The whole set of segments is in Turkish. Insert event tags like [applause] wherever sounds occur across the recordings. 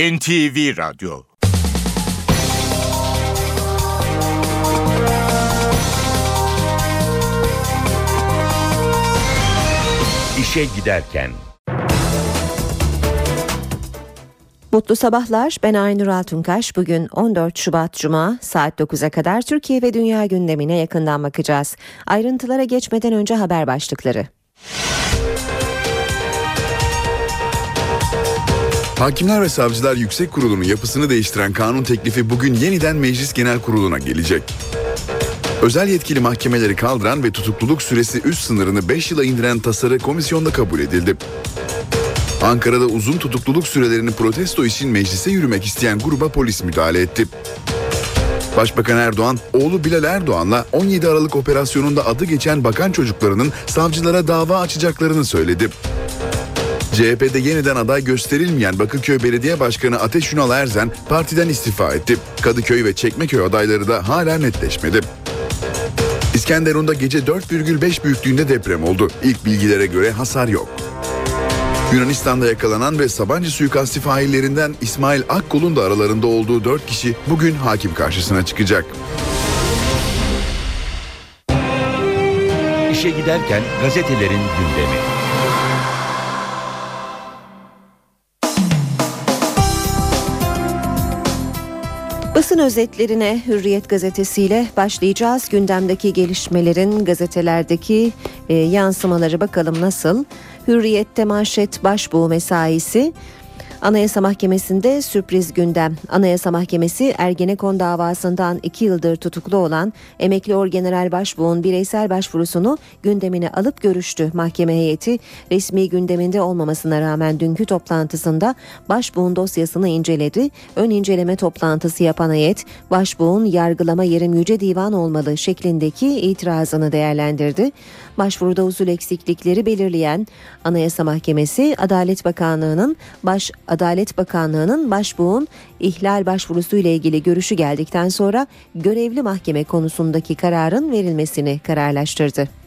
NTV Radyo İşe Giderken Mutlu sabahlar. Ben Aynur Altunkaş. Bugün 14 Şubat Cuma saat 9'a kadar Türkiye ve dünya gündemine yakından bakacağız. Ayrıntılara geçmeden önce haber başlıkları. Hakimler ve Savcılar Yüksek Kurulu'nun yapısını değiştiren kanun teklifi bugün yeniden Meclis Genel Kurulu'na gelecek. Özel yetkili mahkemeleri kaldıran ve tutukluluk süresi üst sınırını 5 yıla indiren tasarı komisyonda kabul edildi. Ankara'da uzun tutukluluk sürelerini protesto için meclise yürümek isteyen gruba polis müdahale etti. Başbakan Erdoğan, oğlu Bilal Erdoğan'la 17 Aralık operasyonunda adı geçen bakan çocuklarının savcılara dava açacaklarını söyledi. CHP'de yeniden aday gösterilmeyen Bakırköy Belediye Başkanı Ateş Ünal Erzen partiden istifa etti. Kadıköy ve Çekmeköy adayları da hala netleşmedi. İskenderun'da gece 4,5 büyüklüğünde deprem oldu. İlk bilgilere göre hasar yok. Yunanistan'da yakalanan ve Sabancı suikasti faillerinden İsmail Akkul'un da aralarında olduğu 4 kişi bugün hakim karşısına çıkacak. İşe giderken gazetelerin gündemi. Özetlerine Hürriyet gazetesiyle başlayacağız. Gündemdeki gelişmelerin gazetelerdeki e, yansımaları bakalım nasıl. Hürriyet'te manşet başbuğ mesaisi. Anayasa Mahkemesi'nde sürpriz gündem. Anayasa Mahkemesi Ergenekon davasından iki yıldır tutuklu olan emekli orgeneral başbuğun bireysel başvurusunu gündemine alıp görüştü. Mahkeme heyeti resmi gündeminde olmamasına rağmen dünkü toplantısında başbuğun dosyasını inceledi. Ön inceleme toplantısı yapan heyet başbuğun yargılama yerim yüce divan olmalı şeklindeki itirazını değerlendirdi. Başvuruda usul eksiklikleri belirleyen Anayasa Mahkemesi Adalet Bakanlığı'nın baş Adalet Bakanlığı'nın başbuğun ihlal başvurusu ile ilgili görüşü geldikten sonra görevli mahkeme konusundaki kararın verilmesini kararlaştırdı.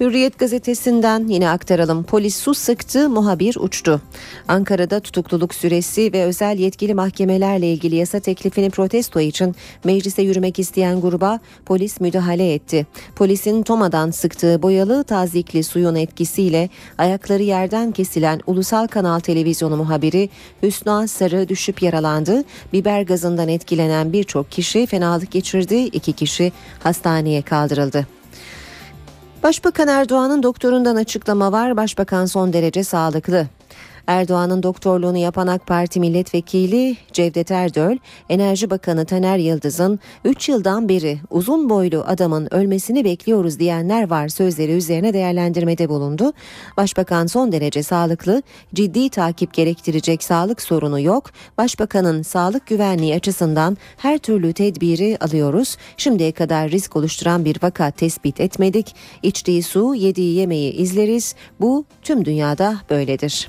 Hürriyet gazetesinden yine aktaralım. Polis su sıktı, muhabir uçtu. Ankara'da tutukluluk süresi ve özel yetkili mahkemelerle ilgili yasa teklifini protesto için meclise yürümek isteyen gruba polis müdahale etti. Polisin Toma'dan sıktığı boyalı tazikli suyun etkisiyle ayakları yerden kesilen Ulusal Kanal Televizyonu muhabiri Hüsnü Sarı düşüp yaralandı. Biber gazından etkilenen birçok kişi fenalık geçirdi. İki kişi hastaneye kaldırıldı. Başbakan Erdoğan'ın doktorundan açıklama var. Başbakan son derece sağlıklı. Erdoğan'ın doktorluğunu yapan AK Parti milletvekili Cevdet Erdöl, Enerji Bakanı Taner Yıldız'ın 3 yıldan beri uzun boylu adamın ölmesini bekliyoruz diyenler var sözleri üzerine değerlendirmede bulundu. Başbakan son derece sağlıklı, ciddi takip gerektirecek sağlık sorunu yok. Başbakanın sağlık güvenliği açısından her türlü tedbiri alıyoruz. Şimdiye kadar risk oluşturan bir vaka tespit etmedik. İçtiği su, yediği yemeği izleriz. Bu tüm dünyada böyledir.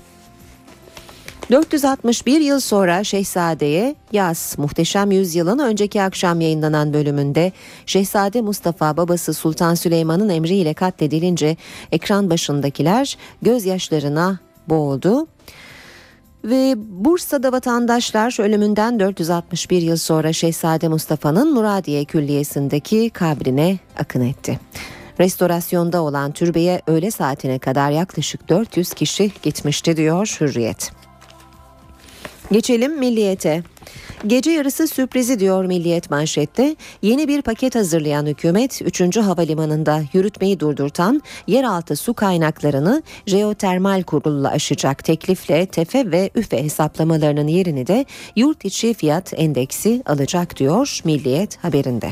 461 yıl sonra Şehzade'ye Yaz Muhteşem Yüzyıl'ın önceki akşam yayınlanan bölümünde Şehzade Mustafa babası Sultan Süleyman'ın emriyle katledilince ekran başındakiler gözyaşlarına boğuldu. Ve Bursa'da vatandaşlar ölümünden 461 yıl sonra Şehzade Mustafa'nın Muradiye Külliyesi'ndeki kabrine akın etti. Restorasyonda olan türbeye öğle saatine kadar yaklaşık 400 kişi gitmişti diyor Hürriyet. Geçelim milliyete. Gece yarısı sürprizi diyor Milliyet manşette. Yeni bir paket hazırlayan hükümet 3. havalimanında yürütmeyi durdurtan yeraltı su kaynaklarını jeotermal kuruluyla aşacak teklifle tefe ve üfe hesaplamalarının yerini de yurt içi fiyat endeksi alacak diyor Milliyet haberinde.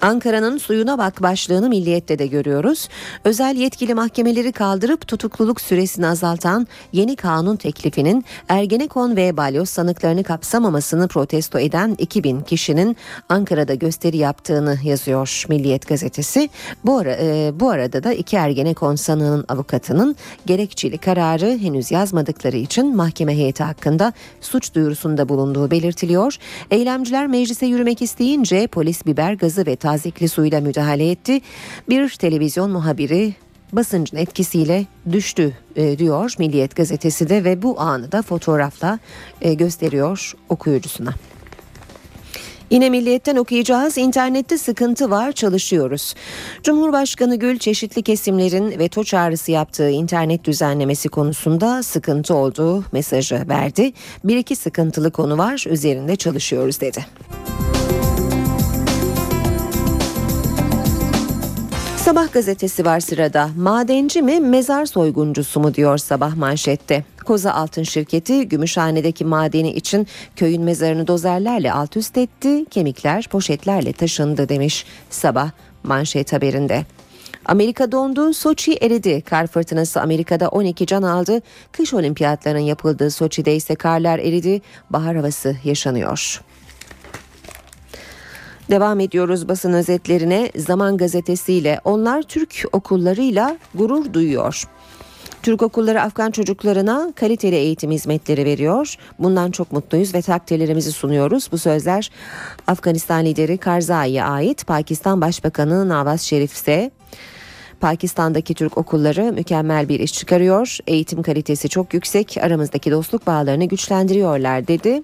Ankara'nın suyuna bak başlığını milliyette de görüyoruz. Özel yetkili mahkemeleri kaldırıp tutukluluk süresini azaltan yeni kanun teklifinin Ergenekon ve balyoz sanıklarını kapsamamasını protesto eden 2000 kişinin Ankara'da gösteri yaptığını yazıyor Milliyet gazetesi. Bu, ara, e, bu arada da iki Ergenekon sanığının avukatının gerekçeli kararı henüz yazmadıkları için mahkeme heyeti hakkında suç duyurusunda bulunduğu belirtiliyor. Eylemciler meclise yürümek isteyince polis biber gazı ve tazikli suyla müdahale etti. Bir televizyon muhabiri basıncın etkisiyle düştü e, diyor Milliyet gazetesi de ve bu anı da fotoğrafla e, gösteriyor okuyucusuna. Yine Milliyet'ten okuyacağız. İnternette sıkıntı var, çalışıyoruz. Cumhurbaşkanı Gül çeşitli kesimlerin veto çağrısı yaptığı internet düzenlemesi konusunda sıkıntı olduğu mesajı verdi. Bir iki sıkıntılı konu var, üzerinde çalışıyoruz dedi. Sabah gazetesi var sırada. Madenci mi mezar soyguncusu mu diyor sabah manşette. Koza Altın Şirketi Gümüşhane'deki madeni için köyün mezarını dozerlerle alt üst etti. Kemikler poşetlerle taşındı demiş sabah manşet haberinde. Amerika dondu, Soçi eridi. Kar fırtınası Amerika'da 12 can aldı. Kış olimpiyatlarının yapıldığı Soçi'de ise karlar eridi. Bahar havası yaşanıyor. Devam ediyoruz basın özetlerine. Zaman gazetesiyle onlar Türk okullarıyla gurur duyuyor. Türk okulları Afgan çocuklarına kaliteli eğitim hizmetleri veriyor. Bundan çok mutluyuz ve takdirlerimizi sunuyoruz. Bu sözler Afganistan lideri Karzai'ye ait. Pakistan Başbakanı Nawaz Şerif ise Pakistan'daki Türk okulları mükemmel bir iş çıkarıyor. Eğitim kalitesi çok yüksek. Aramızdaki dostluk bağlarını güçlendiriyorlar dedi.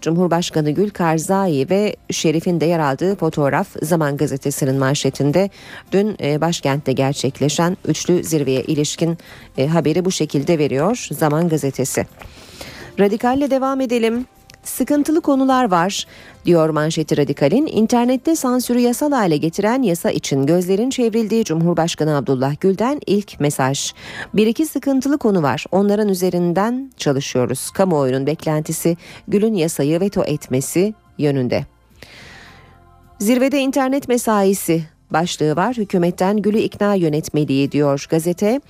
Cumhurbaşkanı Gül Karzai ve Şerif'in de yer aldığı fotoğraf Zaman Gazetesi'nin manşetinde dün e, başkentte gerçekleşen üçlü zirveye ilişkin e, haberi bu şekilde veriyor Zaman Gazetesi. Radikalle devam edelim. Sıkıntılı konular var diyor manşeti radikalin. İnternette sansürü yasal hale getiren yasa için gözlerin çevrildiği Cumhurbaşkanı Abdullah Gül'den ilk mesaj. Bir iki sıkıntılı konu var. Onların üzerinden çalışıyoruz. Kamuoyunun beklentisi Gül'ün yasayı veto etmesi yönünde. Zirvede internet mesaisi başlığı var. Hükümetten Gül'ü ikna yönetmeliği diyor gazete.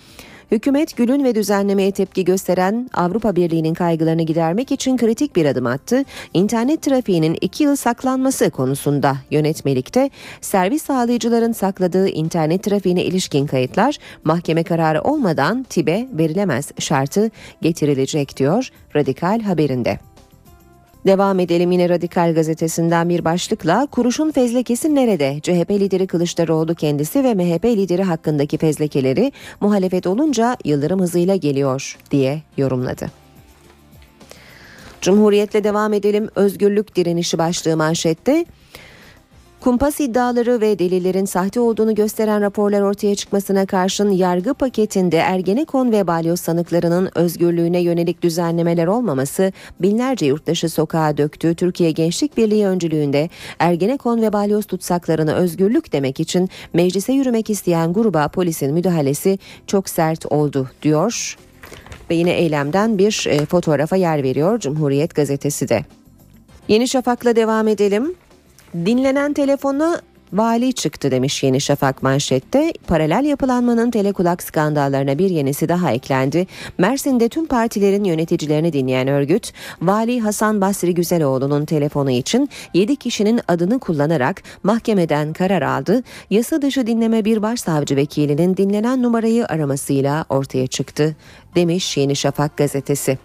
Hükümet Gül'ün ve düzenlemeye tepki gösteren Avrupa Birliği'nin kaygılarını gidermek için kritik bir adım attı. İnternet trafiğinin iki yıl saklanması konusunda yönetmelikte servis sağlayıcıların sakladığı internet trafiğine ilişkin kayıtlar mahkeme kararı olmadan TİB'e verilemez şartı getirilecek diyor Radikal haberinde. Devam edelim yine Radikal gazetesinden bir başlıkla kuruşun fezlekesi nerede? CHP lideri Kılıçdaroğlu kendisi ve MHP lideri hakkındaki fezlekeleri muhalefet olunca yıldırım hızıyla geliyor diye yorumladı. Cumhuriyetle devam edelim. Özgürlük direnişi başlığı manşette. Kumpas iddiaları ve delillerin sahte olduğunu gösteren raporlar ortaya çıkmasına karşın yargı paketinde Ergenekon ve balyoz sanıklarının özgürlüğüne yönelik düzenlemeler olmaması binlerce yurttaşı sokağa döktü. Türkiye Gençlik Birliği öncülüğünde Ergenekon ve balyoz tutsaklarına özgürlük demek için meclise yürümek isteyen gruba polisin müdahalesi çok sert oldu diyor. Ve yine eylemden bir e, fotoğrafa yer veriyor Cumhuriyet gazetesi de. Yeni Şafak'la devam edelim. Dinlenen telefona vali çıktı demiş Yeni Şafak manşette. Paralel yapılanmanın telekulak skandallarına bir yenisi daha eklendi. Mersin'de tüm partilerin yöneticilerini dinleyen örgüt, Vali Hasan Basri Güzeloğlu'nun telefonu için 7 kişinin adını kullanarak mahkemeden karar aldı. Yasa dışı dinleme bir başsavcı vekilinin dinlenen numarayı aramasıyla ortaya çıktı demiş Yeni Şafak gazetesi.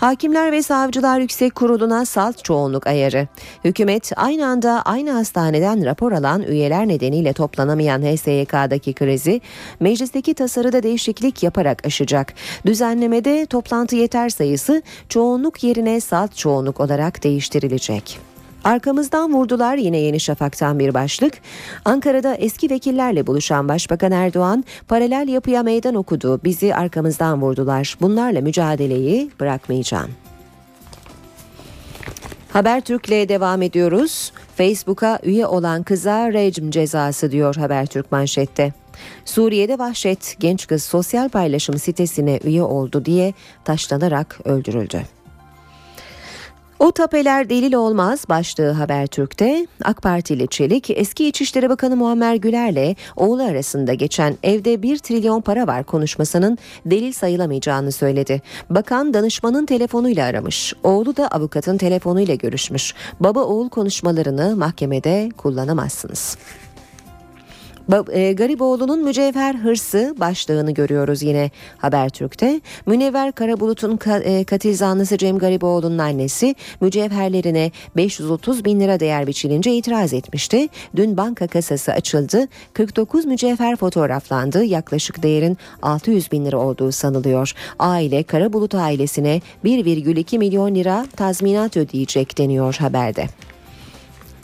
Hakimler ve Savcılar Yüksek Kurulu'na salt çoğunluk ayarı. Hükümet aynı anda aynı hastaneden rapor alan üyeler nedeniyle toplanamayan HSYK'daki krizi meclisteki tasarıda değişiklik yaparak aşacak. Düzenlemede toplantı yeter sayısı çoğunluk yerine salt çoğunluk olarak değiştirilecek. Arkamızdan vurdular yine Yeni Şafak'tan bir başlık. Ankara'da eski vekillerle buluşan Başbakan Erdoğan paralel yapıya meydan okudu. Bizi arkamızdan vurdular. Bunlarla mücadeleyi bırakmayacağım. Habertürk'le devam ediyoruz. Facebook'a üye olan kıza rejim cezası diyor Habertürk manşette. Suriye'de vahşet genç kız sosyal paylaşım sitesine üye oldu diye taşlanarak öldürüldü. O tapeler delil olmaz başlığı Habertürk'te AK Partili Çelik eski İçişleri Bakanı Muammer Güler'le oğlu arasında geçen evde 1 trilyon para var konuşmasının delil sayılamayacağını söyledi. Bakan danışmanın telefonuyla aramış. Oğlu da avukatın telefonuyla görüşmüş. Baba oğul konuşmalarını mahkemede kullanamazsınız. E, Gariboğlu'nun mücevher hırsı başlığını görüyoruz yine Habertürk'te. Münevver Karabulut'un ka, e, katil zanlısı Cem Gariboğlu'nun annesi mücevherlerine 530 bin lira değer biçilince itiraz etmişti. Dün banka kasası açıldı. 49 mücevher fotoğraflandı. Yaklaşık değerin 600 bin lira olduğu sanılıyor. Aile Karabulut ailesine 1,2 milyon lira tazminat ödeyecek deniyor haberde.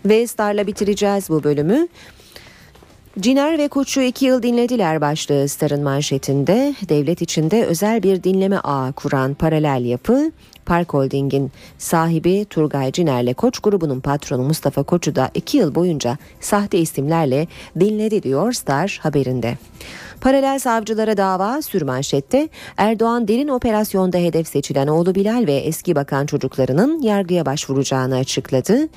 Ve Star'la bitireceğiz bu bölümü. Ciner ve Koç'u iki yıl dinlediler başlığı Star'ın manşetinde. Devlet içinde özel bir dinleme ağı kuran paralel yapı Park Holding'in sahibi Turgay Ciner'le Koç grubunun patronu Mustafa Koç'u da iki yıl boyunca sahte isimlerle dinledi diyor Star haberinde. Paralel savcılara dava sürmanşette Erdoğan derin operasyonda hedef seçilen oğlu Bilal ve eski bakan çocuklarının yargıya başvuracağını açıkladı.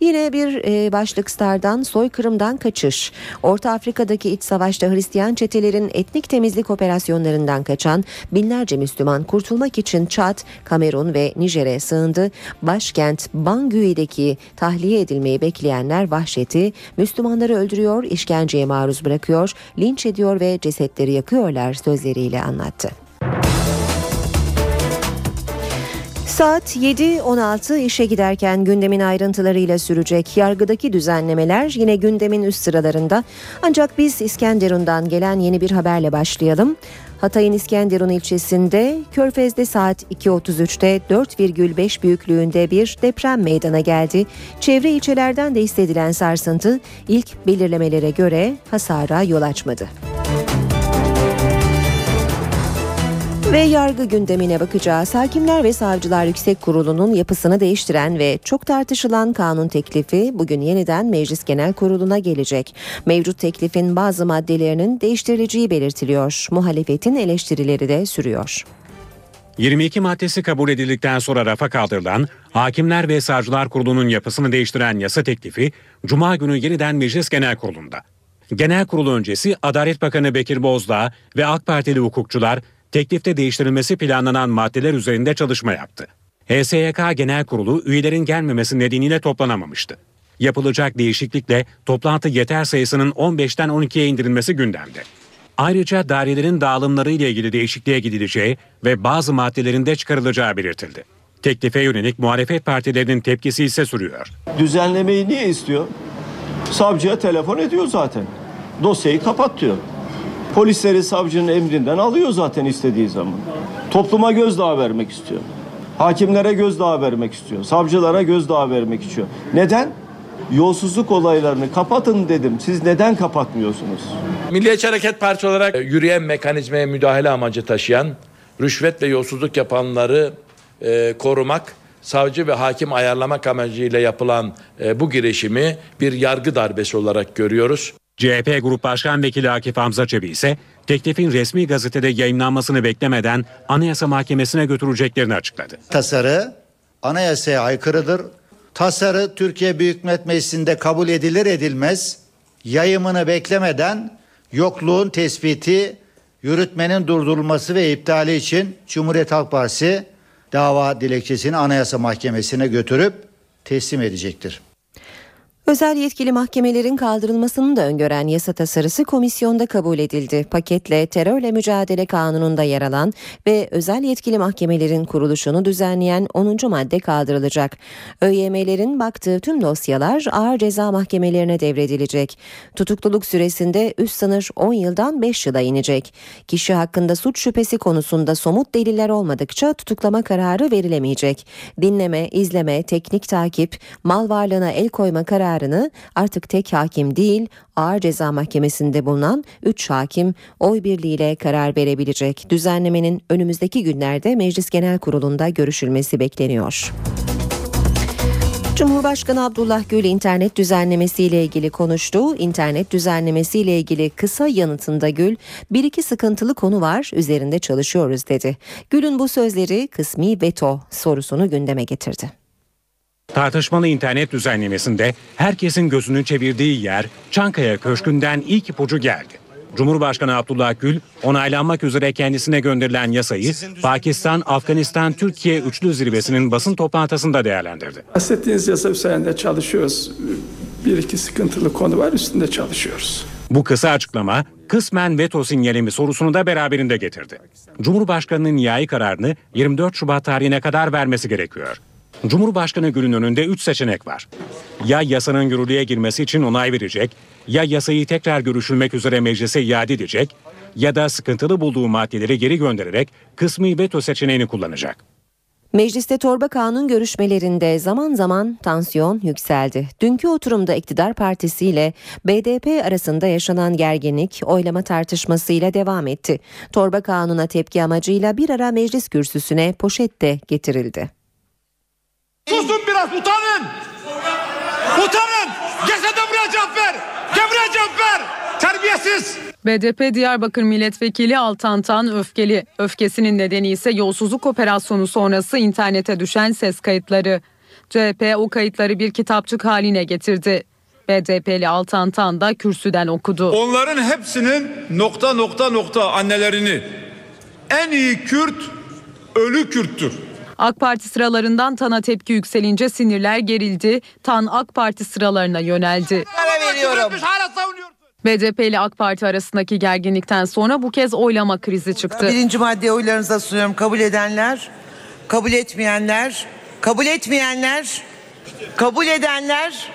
Yine bir e, başlık Star'dan soykırımdan kaçış. Orta Afrika'daki iç savaşta Hristiyan çetelerin etnik temizlik operasyonlarından kaçan binlerce Müslüman kurtulmak için Çat, Kamerun ve Nijer'e sığındı. Başkent Bangüi'deki tahliye edilmeyi bekleyenler vahşeti Müslümanları öldürüyor, işkenceye maruz bırakıyor, linç ediyor ve cesetleri yakıyorlar sözleriyle anlattı. Saat 7.16 işe giderken gündemin ayrıntılarıyla sürecek yargıdaki düzenlemeler yine gündemin üst sıralarında. Ancak biz İskenderun'dan gelen yeni bir haberle başlayalım. Hatay'ın İskenderun ilçesinde Körfez'de saat 2.33'te 4,5 büyüklüğünde bir deprem meydana geldi. Çevre ilçelerden de hissedilen sarsıntı ilk belirlemelere göre hasara yol açmadı. Ve yargı gündemine bakacağız. Hakimler ve Savcılar Yüksek Kurulu'nun yapısını değiştiren ve çok tartışılan kanun teklifi bugün yeniden Meclis Genel Kurulu'na gelecek. Mevcut teklifin bazı maddelerinin değiştirileceği belirtiliyor. Muhalefetin eleştirileri de sürüyor. 22 maddesi kabul edildikten sonra rafa kaldırılan Hakimler ve Savcılar Kurulu'nun yapısını değiştiren yasa teklifi Cuma günü yeniden Meclis Genel Kurulu'nda. Genel kurulu öncesi Adalet Bakanı Bekir Bozdağ ve AK Partili hukukçular teklifte değiştirilmesi planlanan maddeler üzerinde çalışma yaptı. HSYK Genel Kurulu üyelerin gelmemesi nedeniyle toplanamamıştı. Yapılacak değişiklikle toplantı yeter sayısının 15'ten 12'ye indirilmesi gündemde. Ayrıca dairelerin dağılımları ile ilgili değişikliğe gidileceği ve bazı maddelerinde çıkarılacağı belirtildi. Teklife yönelik muhalefet partilerinin tepkisi ise sürüyor. Düzenlemeyi niye istiyor? Savcıya telefon ediyor zaten. Dosyayı kapat diyor. Polisleri savcının emrinden alıyor zaten istediği zaman. Topluma gözdağı vermek istiyor. Hakimlere gözdağı vermek istiyor. Savcılara gözdağı vermek istiyor. Neden? Yolsuzluk olaylarını kapatın dedim. Siz neden kapatmıyorsunuz? Milliyetçi Hareket Partisi olarak yürüyen mekanizmaya müdahale amacı taşıyan, rüşvet ve yolsuzluk yapanları e, korumak, savcı ve hakim ayarlamak amacıyla yapılan e, bu girişimi bir yargı darbesi olarak görüyoruz. CHP Grup Başkan Vekili Akif Hamza Çebi ise teklifin resmi gazetede yayınlanmasını beklemeden Anayasa Mahkemesi'ne götüreceklerini açıkladı. Tasarı anayasaya aykırıdır. Tasarı Türkiye Büyük Millet Meclisi'nde kabul edilir edilmez yayımını beklemeden yokluğun tespiti, yürütmenin durdurulması ve iptali için Cumhuriyet Halk Partisi dava dilekçesini Anayasa Mahkemesi'ne götürüp teslim edecektir. Özel yetkili mahkemelerin kaldırılmasını da öngören yasa tasarısı komisyonda kabul edildi. Paketle terörle mücadele kanununda yer alan ve özel yetkili mahkemelerin kuruluşunu düzenleyen 10. madde kaldırılacak. ÖYM'lerin baktığı tüm dosyalar ağır ceza mahkemelerine devredilecek. Tutukluluk süresinde üst sınır 10 yıldan 5 yıla inecek. Kişi hakkında suç şüphesi konusunda somut deliller olmadıkça tutuklama kararı verilemeyecek. Dinleme, izleme, teknik takip, mal varlığına el koyma kararı kararını artık tek hakim değil Ağır Ceza Mahkemesi'nde bulunan 3 hakim oy birliğiyle karar verebilecek. Düzenlemenin önümüzdeki günlerde Meclis Genel Kurulu'nda görüşülmesi bekleniyor. Cumhurbaşkanı Abdullah Gül internet düzenlemesiyle ilgili konuştu. İnternet düzenlemesiyle ilgili kısa yanıtında Gül, bir iki sıkıntılı konu var, üzerinde çalışıyoruz dedi. Gül'ün bu sözleri kısmi veto sorusunu gündeme getirdi. Tartışmalı internet düzenlemesinde herkesin gözünü çevirdiği yer Çankaya Köşkü'nden ilk ipucu geldi. Cumhurbaşkanı Abdullah Gül onaylanmak üzere kendisine gönderilen yasayı Pakistan, Afganistan, Türkiye üçlü zirvesinin basın toplantısında değerlendirdi. Bahsettiğiniz yasa üzerinde çalışıyoruz. Bir iki sıkıntılı konu var üstünde çalışıyoruz. Bu kısa açıklama kısmen veto sinyali mi sorusunu da beraberinde getirdi. Cumhurbaşkanının nihai kararını 24 Şubat tarihine kadar vermesi gerekiyor. Cumhurbaşkanı Gül'ün önünde 3 seçenek var. Ya yasanın yürürlüğe girmesi için onay verecek, ya yasayı tekrar görüşülmek üzere meclise iade edecek ya da sıkıntılı bulduğu maddeleri geri göndererek kısmi veto seçeneğini kullanacak. Mecliste torba kanun görüşmelerinde zaman zaman tansiyon yükseldi. Dünkü oturumda iktidar partisi ile BDP arasında yaşanan gerginlik oylama tartışmasıyla devam etti. Torba kanuna tepki amacıyla bir ara meclis kürsüsüne poşet de getirildi. Susun biraz utanın. Utanın. Gelsene buraya cevap ver. Gel buraya cevap ver. Terbiyesiz. BDP Diyarbakır Milletvekili Altan Tan öfkeli. Öfkesinin nedeni ise yolsuzluk operasyonu sonrası internete düşen ses kayıtları. CHP o kayıtları bir kitapçık haline getirdi. BDP'li Altan Tan da kürsüden okudu. Onların hepsinin nokta nokta nokta annelerini en iyi Kürt ölü Kürttür. AK Parti sıralarından Tan'a tepki yükselince sinirler gerildi. Tan AK Parti sıralarına yöneldi. veriyorum. BDP ile AK Parti arasındaki gerginlikten sonra bu kez oylama krizi çıktı. Birinci maddeyi oylarınıza sunuyorum. Kabul edenler, kabul etmeyenler, kabul etmeyenler, kabul edenler.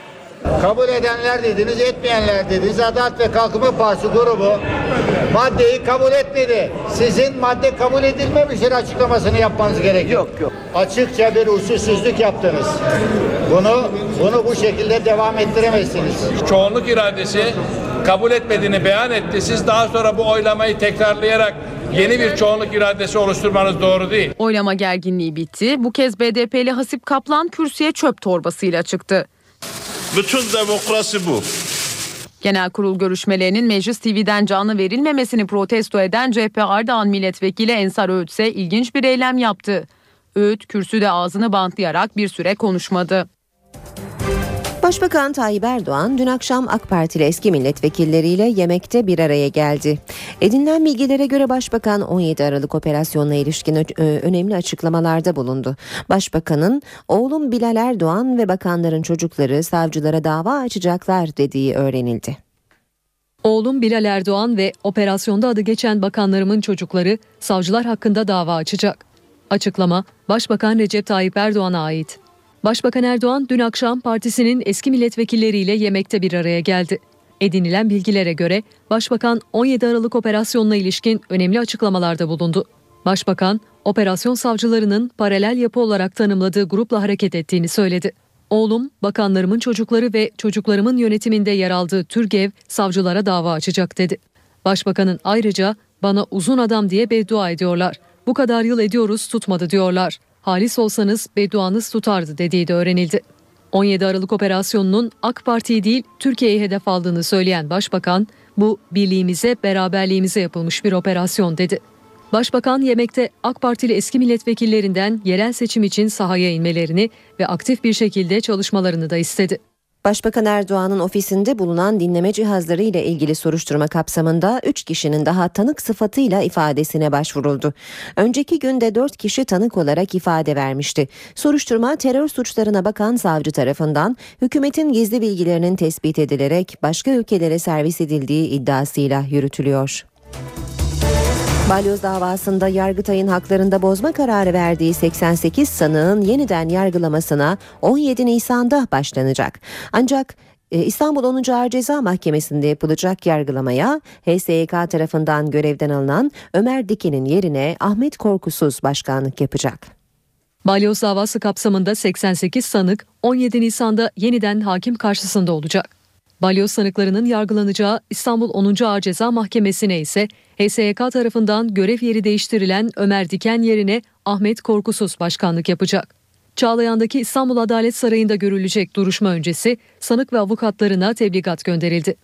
Kabul edenler dediniz, etmeyenler dediniz. Adalet ve Kalkınma Partisi grubu maddeyi kabul etmedi. Sizin madde kabul edilmemiştir açıklamasını yapmanız gerekiyor. Yok yok. Açıkça bir usulsüzlük yaptınız. Bunu bunu bu şekilde devam ettiremezsiniz. Çoğunluk iradesi kabul etmediğini beyan etti. Siz daha sonra bu oylamayı tekrarlayarak yeni bir çoğunluk iradesi oluşturmanız doğru değil. Oylama gerginliği bitti. Bu kez BDP'li Hasip Kaplan kürsüye çöp torbasıyla çıktı. Bütün demokrasi bu. Genel kurul görüşmelerinin Meclis TV'den canlı verilmemesini protesto eden CHP Ardahan Milletvekili Ensar Öğüt ise ilginç bir eylem yaptı. Öğüt kürsüde ağzını bantlayarak bir süre konuşmadı. Başbakan Tayyip Erdoğan dün akşam AK Partili eski milletvekilleriyle yemekte bir araya geldi. Edinilen bilgilere göre Başbakan 17 Aralık operasyonuna ilişkin önemli açıklamalarda bulundu. Başbakanın oğlum Bilal Erdoğan ve bakanların çocukları savcılara dava açacaklar dediği öğrenildi. Oğlum Bilal Erdoğan ve operasyonda adı geçen bakanlarımın çocukları savcılar hakkında dava açacak. Açıklama Başbakan Recep Tayyip Erdoğan'a ait. Başbakan Erdoğan dün akşam partisinin eski milletvekilleriyle yemekte bir araya geldi. Edinilen bilgilere göre Başbakan 17 Aralık operasyonuna ilişkin önemli açıklamalarda bulundu. Başbakan, operasyon savcılarının paralel yapı olarak tanımladığı grupla hareket ettiğini söyledi. Oğlum, bakanlarımın çocukları ve çocuklarımın yönetiminde yer aldığı TÜRGEV savcılara dava açacak dedi. Başbakanın ayrıca bana uzun adam diye beddua ediyorlar. Bu kadar yıl ediyoruz tutmadı diyorlar. Halis olsanız bedduanız tutardı dediği de öğrenildi. 17 Aralık operasyonunun AK Parti'yi değil Türkiye'yi hedef aldığını söyleyen Başbakan, bu birliğimize, beraberliğimize yapılmış bir operasyon dedi. Başbakan yemekte AK Partili eski milletvekillerinden yerel seçim için sahaya inmelerini ve aktif bir şekilde çalışmalarını da istedi. Başbakan Erdoğan'ın ofisinde bulunan dinleme cihazları ile ilgili soruşturma kapsamında 3 kişinin daha tanık sıfatıyla ifadesine başvuruldu. Önceki günde 4 kişi tanık olarak ifade vermişti. Soruşturma terör suçlarına bakan savcı tarafından hükümetin gizli bilgilerinin tespit edilerek başka ülkelere servis edildiği iddiasıyla yürütülüyor. Balyoz davasında Yargıtay'ın haklarında bozma kararı verdiği 88 sanığın yeniden yargılamasına 17 Nisan'da başlanacak. Ancak e, İstanbul 10. Ağır Ceza Mahkemesi'nde yapılacak yargılamaya HSYK tarafından görevden alınan Ömer Diken'in yerine Ahmet Korkusuz başkanlık yapacak. Balyoz davası kapsamında 88 sanık 17 Nisan'da yeniden hakim karşısında olacak. Balyoz sanıklarının yargılanacağı İstanbul 10. Ağır Ceza Mahkemesi'ne ise HSYK tarafından görev yeri değiştirilen Ömer Diken yerine Ahmet Korkusuz başkanlık yapacak. Çağlayan'daki İstanbul Adalet Sarayı'nda görülecek duruşma öncesi sanık ve avukatlarına tebligat gönderildi.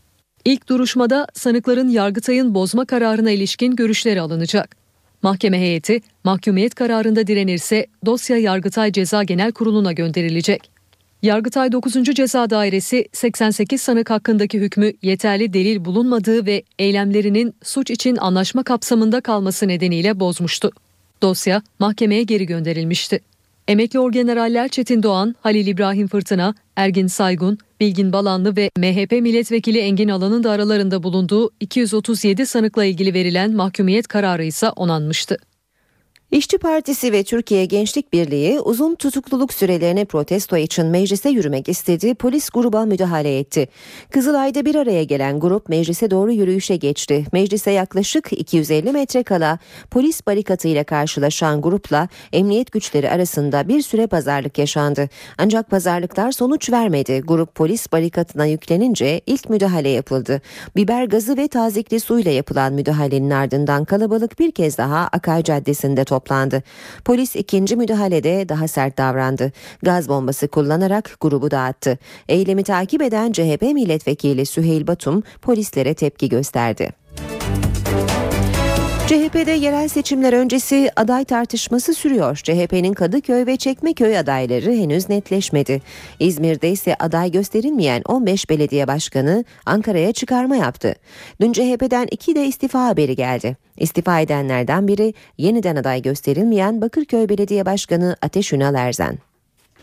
İlk duruşmada sanıkların Yargıtay'ın bozma kararına ilişkin görüşleri alınacak. Mahkeme heyeti mahkumiyet kararında direnirse dosya Yargıtay Ceza Genel Kurulu'na gönderilecek. Yargıtay 9. Ceza Dairesi 88 sanık hakkındaki hükmü yeterli delil bulunmadığı ve eylemlerinin suç için anlaşma kapsamında kalması nedeniyle bozmuştu. Dosya mahkemeye geri gönderilmişti. Emekli orgeneraller Çetin Doğan, Halil İbrahim Fırtına, Ergin Saygun, Bilgin Balanlı ve MHP milletvekili Engin Alan'ın da aralarında bulunduğu 237 sanıkla ilgili verilen mahkumiyet kararı ise onanmıştı. İşçi Partisi ve Türkiye Gençlik Birliği uzun tutukluluk sürelerini protesto için meclise yürümek istedi, polis gruba müdahale etti. Kızılay'da bir araya gelen grup meclise doğru yürüyüşe geçti. Meclise yaklaşık 250 metre kala polis barikatıyla karşılaşan grupla emniyet güçleri arasında bir süre pazarlık yaşandı. Ancak pazarlıklar sonuç vermedi. Grup polis barikatına yüklenince ilk müdahale yapıldı. Biber gazı ve tazikli suyla yapılan müdahalenin ardından kalabalık bir kez daha Akay Caddesi'nde toplandı toplandı. Polis ikinci müdahalede daha sert davrandı. Gaz bombası kullanarak grubu dağıttı. Eylemi takip eden CHP milletvekili Süheyl Batum polislere tepki gösterdi. CHP'de yerel seçimler öncesi aday tartışması sürüyor. CHP'nin Kadıköy ve Çekmeköy adayları henüz netleşmedi. İzmir'de ise aday gösterilmeyen 15 belediye başkanı Ankara'ya çıkarma yaptı. Dün CHP'den iki de istifa haberi geldi. İstifa edenlerden biri yeniden aday gösterilmeyen Bakırköy Belediye Başkanı Ateş Ünal Erzen.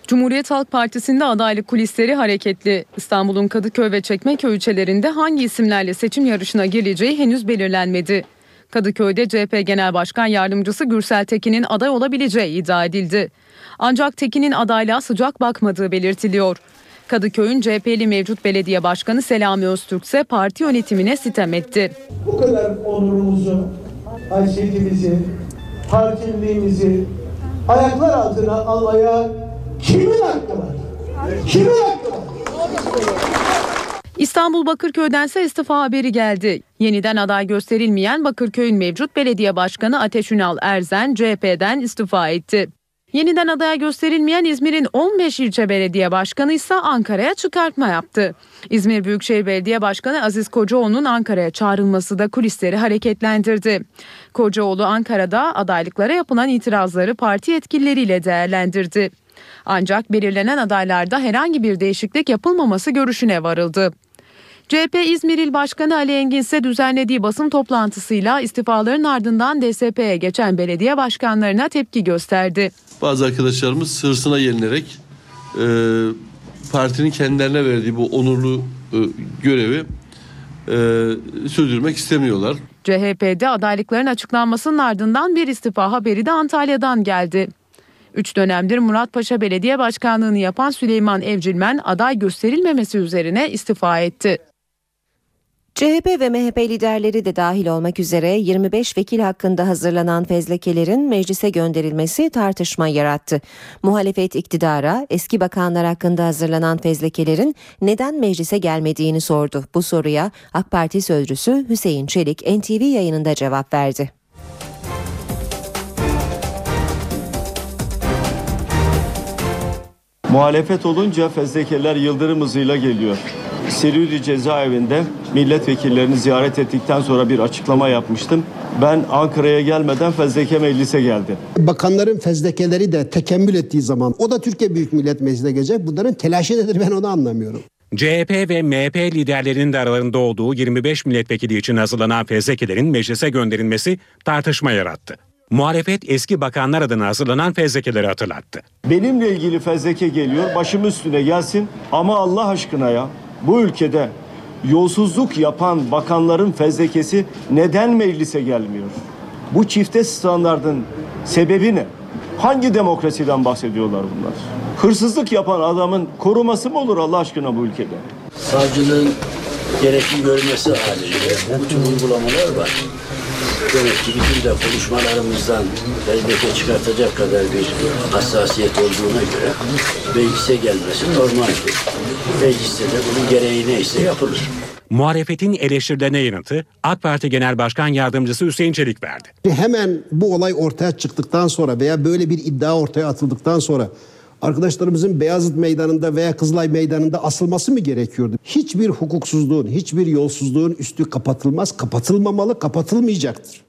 Cumhuriyet Halk Partisi'nde adaylık kulisleri hareketli. İstanbul'un Kadıköy ve Çekmeköy ilçelerinde hangi isimlerle seçim yarışına geleceği henüz belirlenmedi. Kadıköy'de CHP Genel Başkan Yardımcısı Gürsel Tekin'in aday olabileceği iddia edildi. Ancak Tekin'in adaylığa sıcak bakmadığı belirtiliyor. Kadıköy'ün CHP'li mevcut belediye başkanı Selami Öztürk ise parti yönetimine sitem etti. Bu kadar onurumuzu, haysiyetimizi, partililiğimizi ayaklar altına almaya kimin hakkı var? Kimin hakkı var? İstanbul Bakırköy'dense istifa haberi geldi. Yeniden aday gösterilmeyen Bakırköy'ün mevcut belediye başkanı Ateş Ünal Erzen CHP'den istifa etti. Yeniden adaya gösterilmeyen İzmir'in 15 ilçe belediye başkanı ise Ankara'ya çıkartma yaptı. İzmir Büyükşehir Belediye Başkanı Aziz Kocaoğlu'nun Ankara'ya çağrılması da kulisleri hareketlendirdi. Kocaoğlu Ankara'da adaylıklara yapılan itirazları parti yetkilileriyle değerlendirdi. Ancak belirlenen adaylarda herhangi bir değişiklik yapılmaması görüşüne varıldı. CHP İzmir İl Başkanı Ali Engin ise düzenlediği basın toplantısıyla istifaların ardından DSP'ye geçen belediye başkanlarına tepki gösterdi. Bazı arkadaşlarımız hırsına yenilerek e, partinin kendilerine verdiği bu onurlu e, görevi e, sürdürmek istemiyorlar. CHP'de adaylıkların açıklanmasının ardından bir istifa haberi de Antalya'dan geldi. Üç dönemdir Muratpaşa Belediye Başkanlığını yapan Süleyman Evcilmen aday gösterilmemesi üzerine istifa etti. CHP ve MHP liderleri de dahil olmak üzere 25 vekil hakkında hazırlanan fezlekelerin meclise gönderilmesi tartışma yarattı. Muhalefet iktidara eski bakanlar hakkında hazırlanan fezlekelerin neden meclise gelmediğini sordu. Bu soruya AK Parti sözcüsü Hüseyin Çelik NTV yayınında cevap verdi. Muhalefet olunca fezlekeler yıldırım hızıyla geliyor. Silivri cezaevinde milletvekillerini ziyaret ettikten sonra bir açıklama yapmıştım. Ben Ankara'ya gelmeden fezleke meclise geldi. Bakanların fezlekeleri de tekemmül ettiği zaman o da Türkiye Büyük Millet Meclisi'ne gelecek. Bunların telaşı nedir ben onu anlamıyorum. CHP ve MHP liderlerinin de aralarında olduğu 25 milletvekili için hazırlanan fezlekelerin meclise gönderilmesi tartışma yarattı. Muhalefet eski bakanlar adına hazırlanan fezlekeleri hatırlattı. Benimle ilgili fezleke geliyor başım üstüne gelsin ama Allah aşkına ya bu ülkede yolsuzluk yapan bakanların fezlekesi neden meclise gelmiyor? Bu çifte standardın sebebi ne? Hangi demokrasiden bahsediyorlar bunlar? Hırsızlık yapan adamın koruması mı olur Allah aşkına bu ülkede? Savcılığın gerekli görmesi halinde bu tür uygulamalar var. Demek ki bizim de konuşmalarımızdan elbette çıkartacak kadar bir hassasiyet olduğuna göre meclise gelmesi normaldir. Mecliste de bunun gereği neyse yapılır. Muhalefetin eleştirilerine yanıtı AK Parti Genel Başkan Yardımcısı Hüseyin Çelik verdi. Hemen bu olay ortaya çıktıktan sonra veya böyle bir iddia ortaya atıldıktan sonra arkadaşlarımızın Beyazıt Meydanı'nda veya Kızılay Meydanı'nda asılması mı gerekiyordu? Hiçbir hukuksuzluğun, hiçbir yolsuzluğun üstü kapatılmaz, kapatılmamalı, kapatılmayacaktır.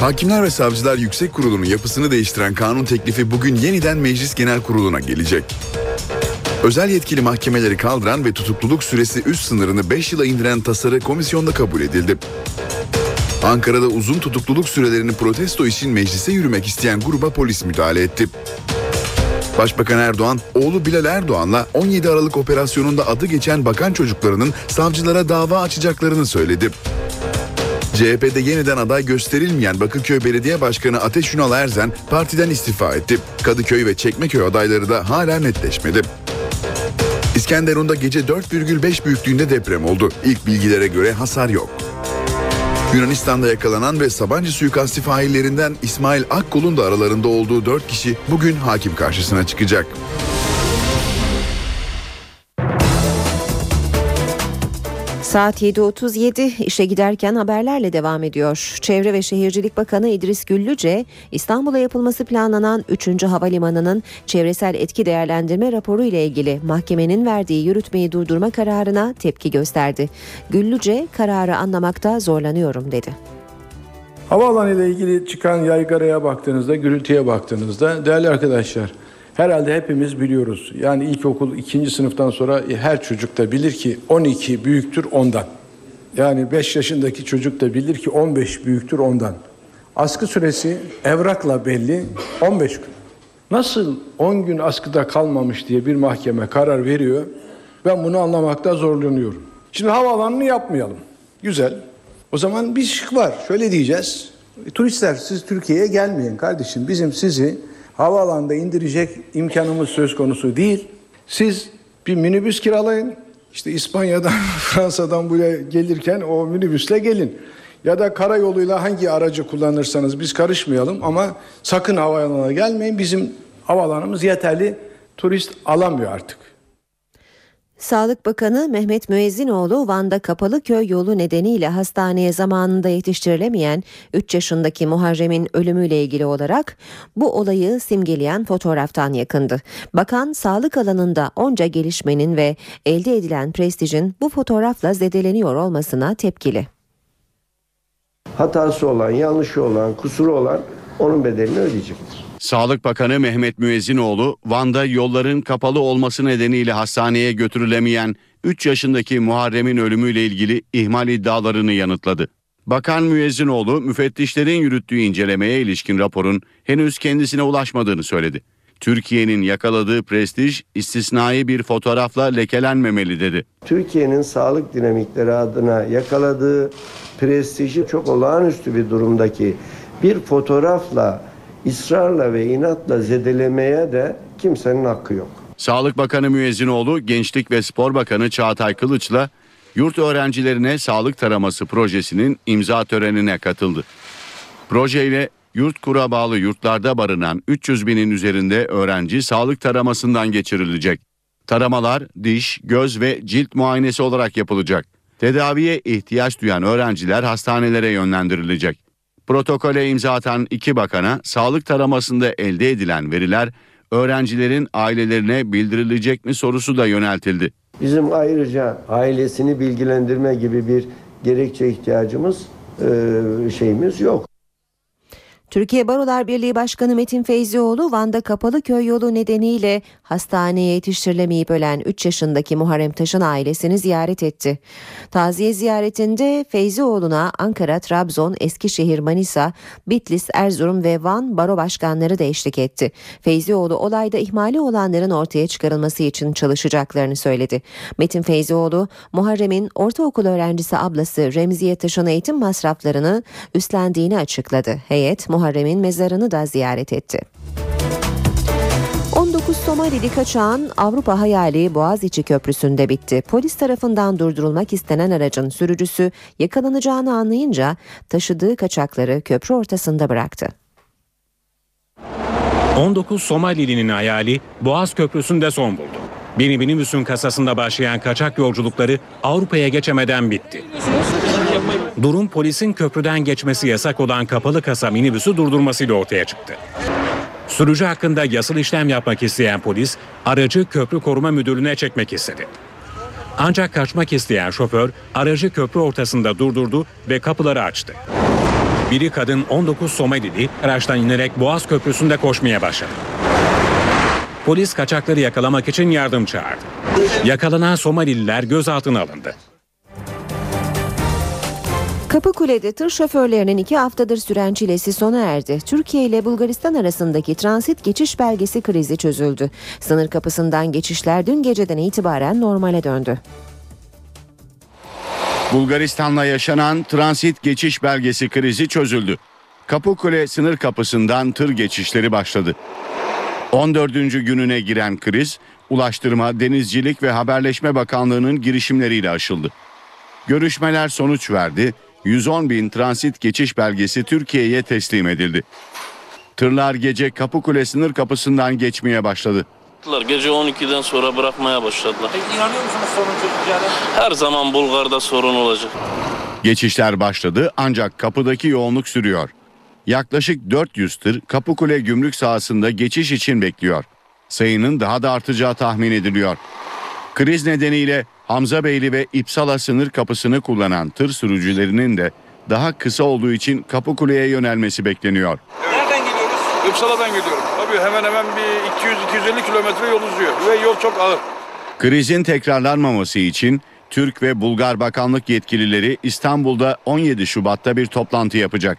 Hakimler ve Savcılar Yüksek Kurulu'nun yapısını değiştiren kanun teklifi bugün yeniden Meclis Genel Kurulu'na gelecek. Özel yetkili mahkemeleri kaldıran ve tutukluluk süresi üst sınırını 5 yıla indiren tasarı komisyonda kabul edildi. Ankara'da uzun tutukluluk sürelerini protesto için meclise yürümek isteyen gruba polis müdahale etti. Başbakan Erdoğan, oğlu Bilal Erdoğan'la 17 Aralık operasyonunda adı geçen bakan çocuklarının savcılara dava açacaklarını söyledi. CHP'de yeniden aday gösterilmeyen Bakırköy Belediye Başkanı Ateş Ünal Erzen partiden istifa etti. Kadıköy ve Çekmeköy adayları da hala netleşmedi. İskenderun'da gece 4,5 büyüklüğünde deprem oldu. İlk bilgilere göre hasar yok. Yunanistan'da yakalanan ve Sabancı suikasti faillerinden İsmail Akkul'un da aralarında olduğu 4 kişi bugün hakim karşısına çıkacak. Saat 7.37 işe giderken haberlerle devam ediyor. Çevre ve Şehircilik Bakanı İdris Güllüce, İstanbul'a yapılması planlanan 3. Havalimanı'nın çevresel etki değerlendirme raporu ile ilgili mahkemenin verdiği yürütmeyi durdurma kararına tepki gösterdi. Güllüce, kararı anlamakta zorlanıyorum dedi. Havaalanı ile ilgili çıkan yaygaraya baktığınızda, gürültüye baktığınızda değerli arkadaşlar herhalde hepimiz biliyoruz. Yani ilkokul ikinci sınıftan sonra her çocuk da bilir ki 12 büyüktür ondan. Yani 5 yaşındaki çocuk da bilir ki 15 büyüktür ondan. Askı süresi evrakla belli 15 gün. Nasıl 10 gün askıda kalmamış diye bir mahkeme karar veriyor ben bunu anlamakta zorlanıyorum. Şimdi havaalanını yapmayalım. Güzel. O zaman bir şık var. Şöyle diyeceğiz. Turistler siz Türkiye'ye gelmeyin kardeşim. Bizim sizi havaalanında indirecek imkanımız söz konusu değil. Siz bir minibüs kiralayın. İşte İspanya'dan, [laughs] Fransa'dan buraya gelirken o minibüsle gelin. Ya da karayoluyla hangi aracı kullanırsanız biz karışmayalım ama sakın havaalanına gelmeyin. Bizim havaalanımız yeterli turist alamıyor artık. Sağlık Bakanı Mehmet Müezzinoğlu Van'da kapalı köy yolu nedeniyle hastaneye zamanında yetiştirilemeyen 3 yaşındaki Muharrem'in ölümüyle ilgili olarak bu olayı simgeleyen fotoğraftan yakındı. Bakan sağlık alanında onca gelişmenin ve elde edilen prestijin bu fotoğrafla zedeleniyor olmasına tepkili. Hatası olan, yanlışı olan, kusuru olan onun bedelini ödeyecektir. Sağlık Bakanı Mehmet Müezzinoğlu, Van'da yolların kapalı olması nedeniyle hastaneye götürülemeyen 3 yaşındaki Muharrem'in ölümüyle ilgili ihmal iddialarını yanıtladı. Bakan Müezzinoğlu, müfettişlerin yürüttüğü incelemeye ilişkin raporun henüz kendisine ulaşmadığını söyledi. Türkiye'nin yakaladığı prestij istisnai bir fotoğrafla lekelenmemeli dedi. Türkiye'nin sağlık dinamikleri adına yakaladığı prestiji çok olağanüstü bir durumdaki bir fotoğrafla ısrarla ve inatla zedelemeye de kimsenin hakkı yok. Sağlık Bakanı Müezzinoğlu, Gençlik ve Spor Bakanı Çağatay Kılıç'la yurt öğrencilerine sağlık taraması projesinin imza törenine katıldı. Projeyle yurt kura bağlı yurtlarda barınan 300 binin üzerinde öğrenci sağlık taramasından geçirilecek. Taramalar diş, göz ve cilt muayenesi olarak yapılacak. Tedaviye ihtiyaç duyan öğrenciler hastanelere yönlendirilecek. Protokole imza atan iki bakana sağlık taramasında elde edilen veriler öğrencilerin ailelerine bildirilecek mi sorusu da yöneltildi. Bizim ayrıca ailesini bilgilendirme gibi bir gerekçe ihtiyacımız şeyimiz yok. Türkiye Barolar Birliği Başkanı Metin Feyzioğlu Van'da kapalı köy yolu nedeniyle hastaneye yetiştirilemeyip ölen 3 yaşındaki Muharrem Taş'ın ailesini ziyaret etti. Taziye ziyaretinde Feyzioğlu'na Ankara, Trabzon, Eskişehir, Manisa, Bitlis, Erzurum ve Van baro başkanları da eşlik etti. Feyzioğlu olayda ihmali olanların ortaya çıkarılması için çalışacaklarını söyledi. Metin Feyzioğlu, Muharrem'in ortaokul öğrencisi ablası Remziye Taş'ın eğitim masraflarını üstlendiğini açıkladı. Heyet Muharrem'in mezarını da ziyaret etti. 19 Somalili kaçağın Avrupa hayali Boğaziçi Köprüsü'nde bitti. Polis tarafından durdurulmak istenen aracın sürücüsü yakalanacağını anlayınca taşıdığı kaçakları köprü ortasında bıraktı. 19 Somalili'nin hayali Boğaz Köprüsü'nde son buldu. Bir minibüsün kasasında başlayan kaçak yolculukları Avrupa'ya geçemeden bitti. Durum polisin köprüden geçmesi yasak olan kapalı kasa minibüsü durdurmasıyla ortaya çıktı. Sürücü hakkında yasal işlem yapmak isteyen polis aracı köprü koruma müdürlüğüne çekmek istedi. Ancak kaçmak isteyen şoför aracı köprü ortasında durdurdu ve kapıları açtı. Biri kadın 19 Somalili araçtan inerek Boğaz Köprüsü'nde koşmaya başladı. Polis kaçakları yakalamak için yardım çağırdı. Yakalanan Somalililer gözaltına alındı. Kapıkule'de tır şoförlerinin iki haftadır süren çilesi sona erdi. Türkiye ile Bulgaristan arasındaki transit geçiş belgesi krizi çözüldü. Sınır kapısından geçişler dün geceden itibaren normale döndü. Bulgaristan'la yaşanan transit geçiş belgesi krizi çözüldü. Kapıkule sınır kapısından tır geçişleri başladı. 14. gününe giren kriz, Ulaştırma, Denizcilik ve Haberleşme Bakanlığı'nın girişimleriyle aşıldı. Görüşmeler sonuç verdi. 110 bin transit geçiş belgesi Türkiye'ye teslim edildi. Tırlar gece Kapıkule sınır kapısından geçmeye başladı. Gece 12'den sonra bırakmaya başladılar. Peki inanıyor musunuz sorun çözüleceğine? Her zaman Bulgar'da sorun olacak. Geçişler başladı ancak kapıdaki yoğunluk sürüyor. Yaklaşık 400 tır Kapıkule gümrük sahasında geçiş için bekliyor. Sayının daha da artacağı tahmin ediliyor. Kriz nedeniyle Hamzabeyli ve İpsala sınır kapısını kullanan tır sürücülerinin de daha kısa olduğu için Kapıkule'ye yönelmesi bekleniyor. Nereden geliyoruz? Uppsala'dan geliyorum. Tabii hemen hemen bir 200-250 kilometre yol uzuyor ve yol çok ağır. Krizin tekrarlanmaması için Türk ve Bulgar bakanlık yetkilileri İstanbul'da 17 Şubat'ta bir toplantı yapacak.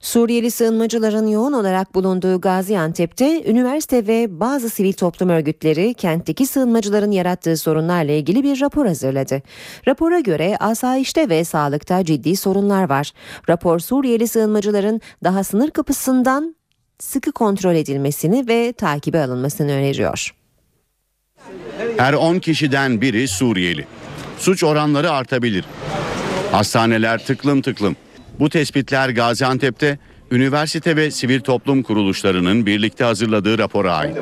Suriyeli sığınmacıların yoğun olarak bulunduğu Gaziantep'te üniversite ve bazı sivil toplum örgütleri kentteki sığınmacıların yarattığı sorunlarla ilgili bir rapor hazırladı. Rapora göre asayişte ve sağlıkta ciddi sorunlar var. Rapor Suriyeli sığınmacıların daha sınır kapısından sıkı kontrol edilmesini ve takibe alınmasını öneriyor. Her 10 kişiden biri Suriyeli. Suç oranları artabilir. Hastaneler tıklım tıklım. Bu tespitler Gaziantep'te üniversite ve sivil toplum kuruluşlarının birlikte hazırladığı rapora ait.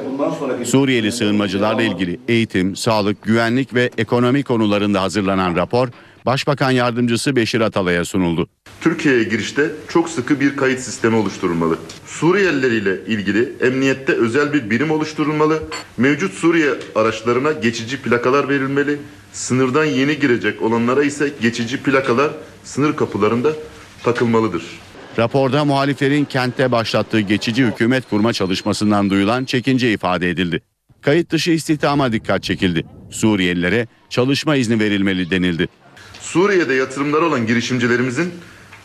Suriyeli sığınmacılarla ilgili eğitim, sağlık, güvenlik ve ekonomi konularında hazırlanan rapor Başbakan Yardımcısı Beşir Atalay'a sunuldu. Türkiye'ye girişte çok sıkı bir kayıt sistemi oluşturulmalı. Suriyeliler ile ilgili emniyette özel bir birim oluşturulmalı. Mevcut Suriye araçlarına geçici plakalar verilmeli. Sınırdan yeni girecek olanlara ise geçici plakalar sınır kapılarında takılmalıdır. Raporda muhaliflerin kentte başlattığı geçici hükümet kurma çalışmasından duyulan çekince ifade edildi. Kayıt dışı istihdama dikkat çekildi. Suriyelilere çalışma izni verilmeli denildi. Suriye'de yatırımları olan girişimcilerimizin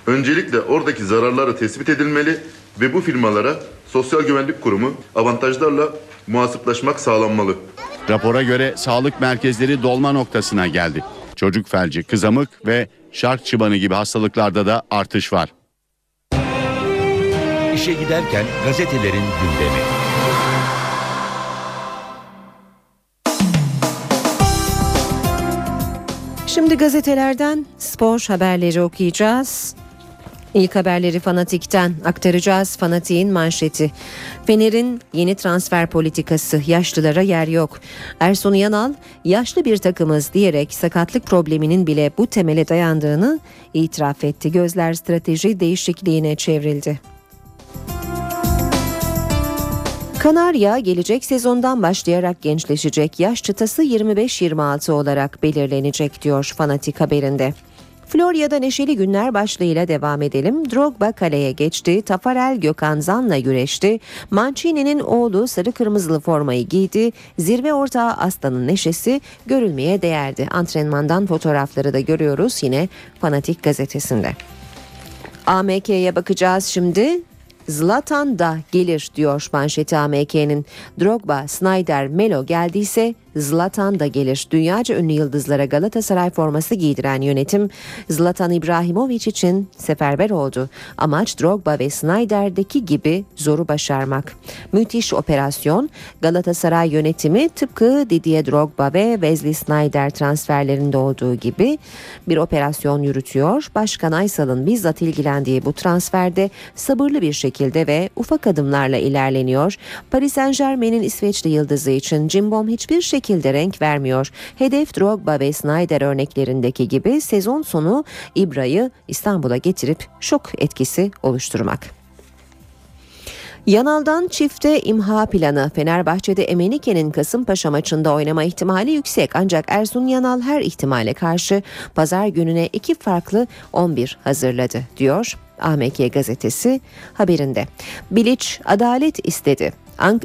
öncelikle oradaki zararları tespit edilmeli ve bu firmalara Sosyal Güvenlik Kurumu avantajlarla muhasiplaşmak sağlanmalı. Rapora göre sağlık merkezleri dolma noktasına geldi. Çocuk felci, kızamık ve şark çıbanı gibi hastalıklarda da artış var. İşe giderken gazetelerin gündemi. Şimdi gazetelerden spor haberleri okuyacağız. İlk haberleri Fanatik'ten aktaracağız. Fanatik'in manşeti. Fener'in yeni transfer politikası yaşlılara yer yok. Ersun Yanal yaşlı bir takımız diyerek sakatlık probleminin bile bu temele dayandığını itiraf etti. Gözler strateji değişikliğine çevrildi. Kanarya gelecek sezondan başlayarak gençleşecek yaş çıtası 25-26 olarak belirlenecek diyor Fanatik haberinde. Florya'da neşeli günler başlığıyla devam edelim. Drogba kaleye geçti. Tafarel Gökhan Zan'la güreşti. Mancini'nin oğlu sarı kırmızılı formayı giydi. Zirve ortağı Aslan'ın neşesi görülmeye değerdi. Antrenmandan fotoğrafları da görüyoruz yine Fanatik gazetesinde. AMK'ye bakacağız şimdi. Zlatan da gelir diyor manşeti AMK'nin. Drogba, Snyder, Melo geldiyse Zlatan da gelir. Dünyaca ünlü yıldızlara Galatasaray forması giydiren yönetim Zlatan İbrahimovic için seferber oldu. Amaç Drogba ve Snyder'deki gibi zoru başarmak. Müthiş operasyon Galatasaray yönetimi tıpkı Didier Drogba ve Wesley Snyder transferlerinde olduğu gibi bir operasyon yürütüyor. Başkan Aysal'ın bizzat ilgilendiği bu transferde sabırlı bir şekilde ve ufak adımlarla ilerleniyor. Paris Saint Germain'in İsveçli yıldızı için Cimbom hiçbir şekilde şekilde renk vermiyor. Hedef Drogba ve Snyder örneklerindeki gibi sezon sonu İbra'yı İstanbul'a getirip şok etkisi oluşturmak. Yanal'dan çifte imha planı. Fenerbahçe'de Emenike'nin Kasımpaşa maçında oynama ihtimali yüksek ancak Ersun Yanal her ihtimale karşı pazar gününe iki farklı 11 hazırladı diyor AMK gazetesi haberinde. Bilic adalet istedi.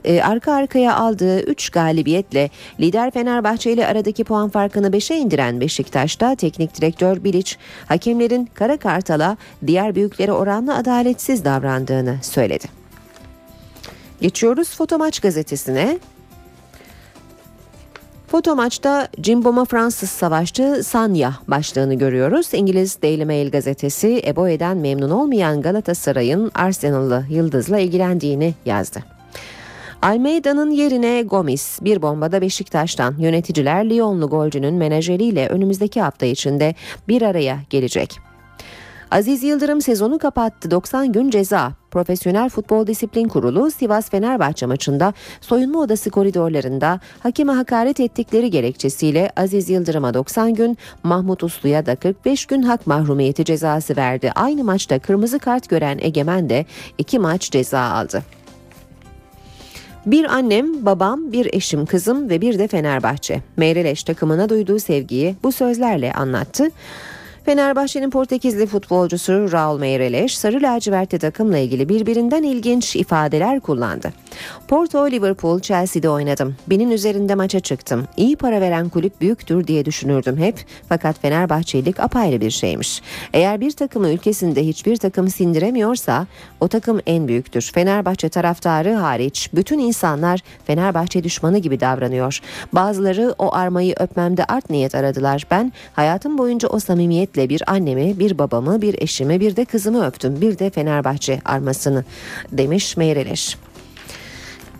E, arka arkaya aldığı 3 galibiyetle lider Fenerbahçe ile aradaki puan farkını 5'e indiren Beşiktaş'ta teknik direktör Bilic hakemlerin Kara Kartal'a diğer büyüklere oranla adaletsiz davrandığını söyledi. Geçiyoruz Fotomaç gazetesine. Foto maçta Cimbom'a Fransız savaşçı Sanya başlığını görüyoruz. İngiliz Daily Mail gazetesi Eboe'den memnun olmayan Galatasaray'ın Arsenal'lı yıldızla ilgilendiğini yazdı. Almeida'nın yerine Gomis bir bombada Beşiktaş'tan yöneticiler Lyonlu golcünün menajeriyle önümüzdeki hafta içinde bir araya gelecek. Aziz Yıldırım sezonu kapattı 90 gün ceza. Profesyonel Futbol Disiplin Kurulu Sivas Fenerbahçe maçında soyunma odası koridorlarında hakeme hakaret ettikleri gerekçesiyle Aziz Yıldırım'a 90 gün, Mahmut Uslu'ya da 45 gün hak mahrumiyeti cezası verdi. Aynı maçta kırmızı kart gören Egemen de iki maç ceza aldı. Bir annem, babam, bir eşim, kızım ve bir de Fenerbahçe. Meyreleş takımına duyduğu sevgiyi bu sözlerle anlattı. Fenerbahçe'nin Portekizli futbolcusu Raul Meireles sarı lacivertli takımla ilgili birbirinden ilginç ifadeler kullandı. Porto, Liverpool, Chelsea'de oynadım. Binin üzerinde maça çıktım. İyi para veren kulüp büyüktür diye düşünürdüm hep. Fakat Fenerbahçelik apayrı bir şeymiş. Eğer bir takımı ülkesinde hiçbir takım sindiremiyorsa o takım en büyüktür. Fenerbahçe taraftarı hariç bütün insanlar Fenerbahçe düşmanı gibi davranıyor. Bazıları o armayı öpmemde art niyet aradılar. Ben hayatım boyunca o samimiyetle bir annemi, bir babamı, bir eşimi, bir de kızımı öptüm. Bir de Fenerbahçe armasını demiş Meyreleş.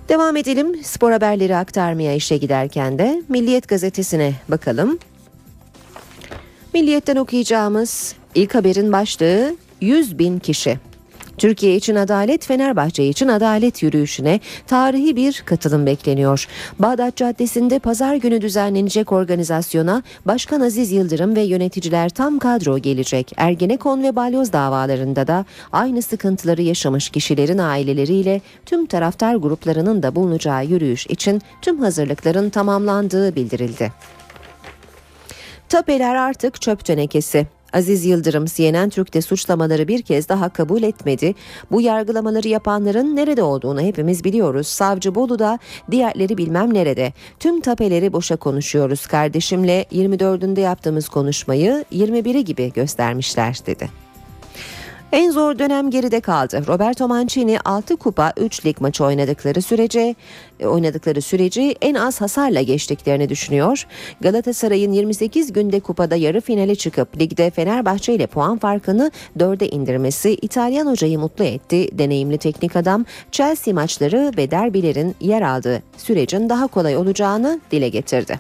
Devam edelim spor haberleri aktarmaya işe giderken de Milliyet gazetesine bakalım. Milliyet'ten okuyacağımız ilk haberin başlığı 100 bin kişi. Türkiye için adalet, Fenerbahçe için adalet yürüyüşüne tarihi bir katılım bekleniyor. Bağdat Caddesi'nde pazar günü düzenlenecek organizasyona Başkan Aziz Yıldırım ve yöneticiler tam kadro gelecek. Ergenekon ve balyoz davalarında da aynı sıkıntıları yaşamış kişilerin aileleriyle tüm taraftar gruplarının da bulunacağı yürüyüş için tüm hazırlıkların tamamlandığı bildirildi. Tapeler artık çöp tenekesi. Aziz Yıldırım CNN Türk'te suçlamaları bir kez daha kabul etmedi. Bu yargılamaları yapanların nerede olduğunu hepimiz biliyoruz. Savcı Bolu'da, diğerleri bilmem nerede. Tüm tapeleri boşa konuşuyoruz. Kardeşimle 24'ünde yaptığımız konuşmayı 21'i gibi göstermişler dedi. En zor dönem geride kaldı. Roberto Mancini 6 kupa 3 lig maçı oynadıkları sürece e, oynadıkları süreci en az hasarla geçtiklerini düşünüyor. Galatasaray'ın 28 günde kupada yarı finale çıkıp ligde Fenerbahçe ile puan farkını 4'e indirmesi İtalyan hocayı mutlu etti. Deneyimli teknik adam Chelsea maçları ve derbilerin yer aldığı sürecin daha kolay olacağını dile getirdi.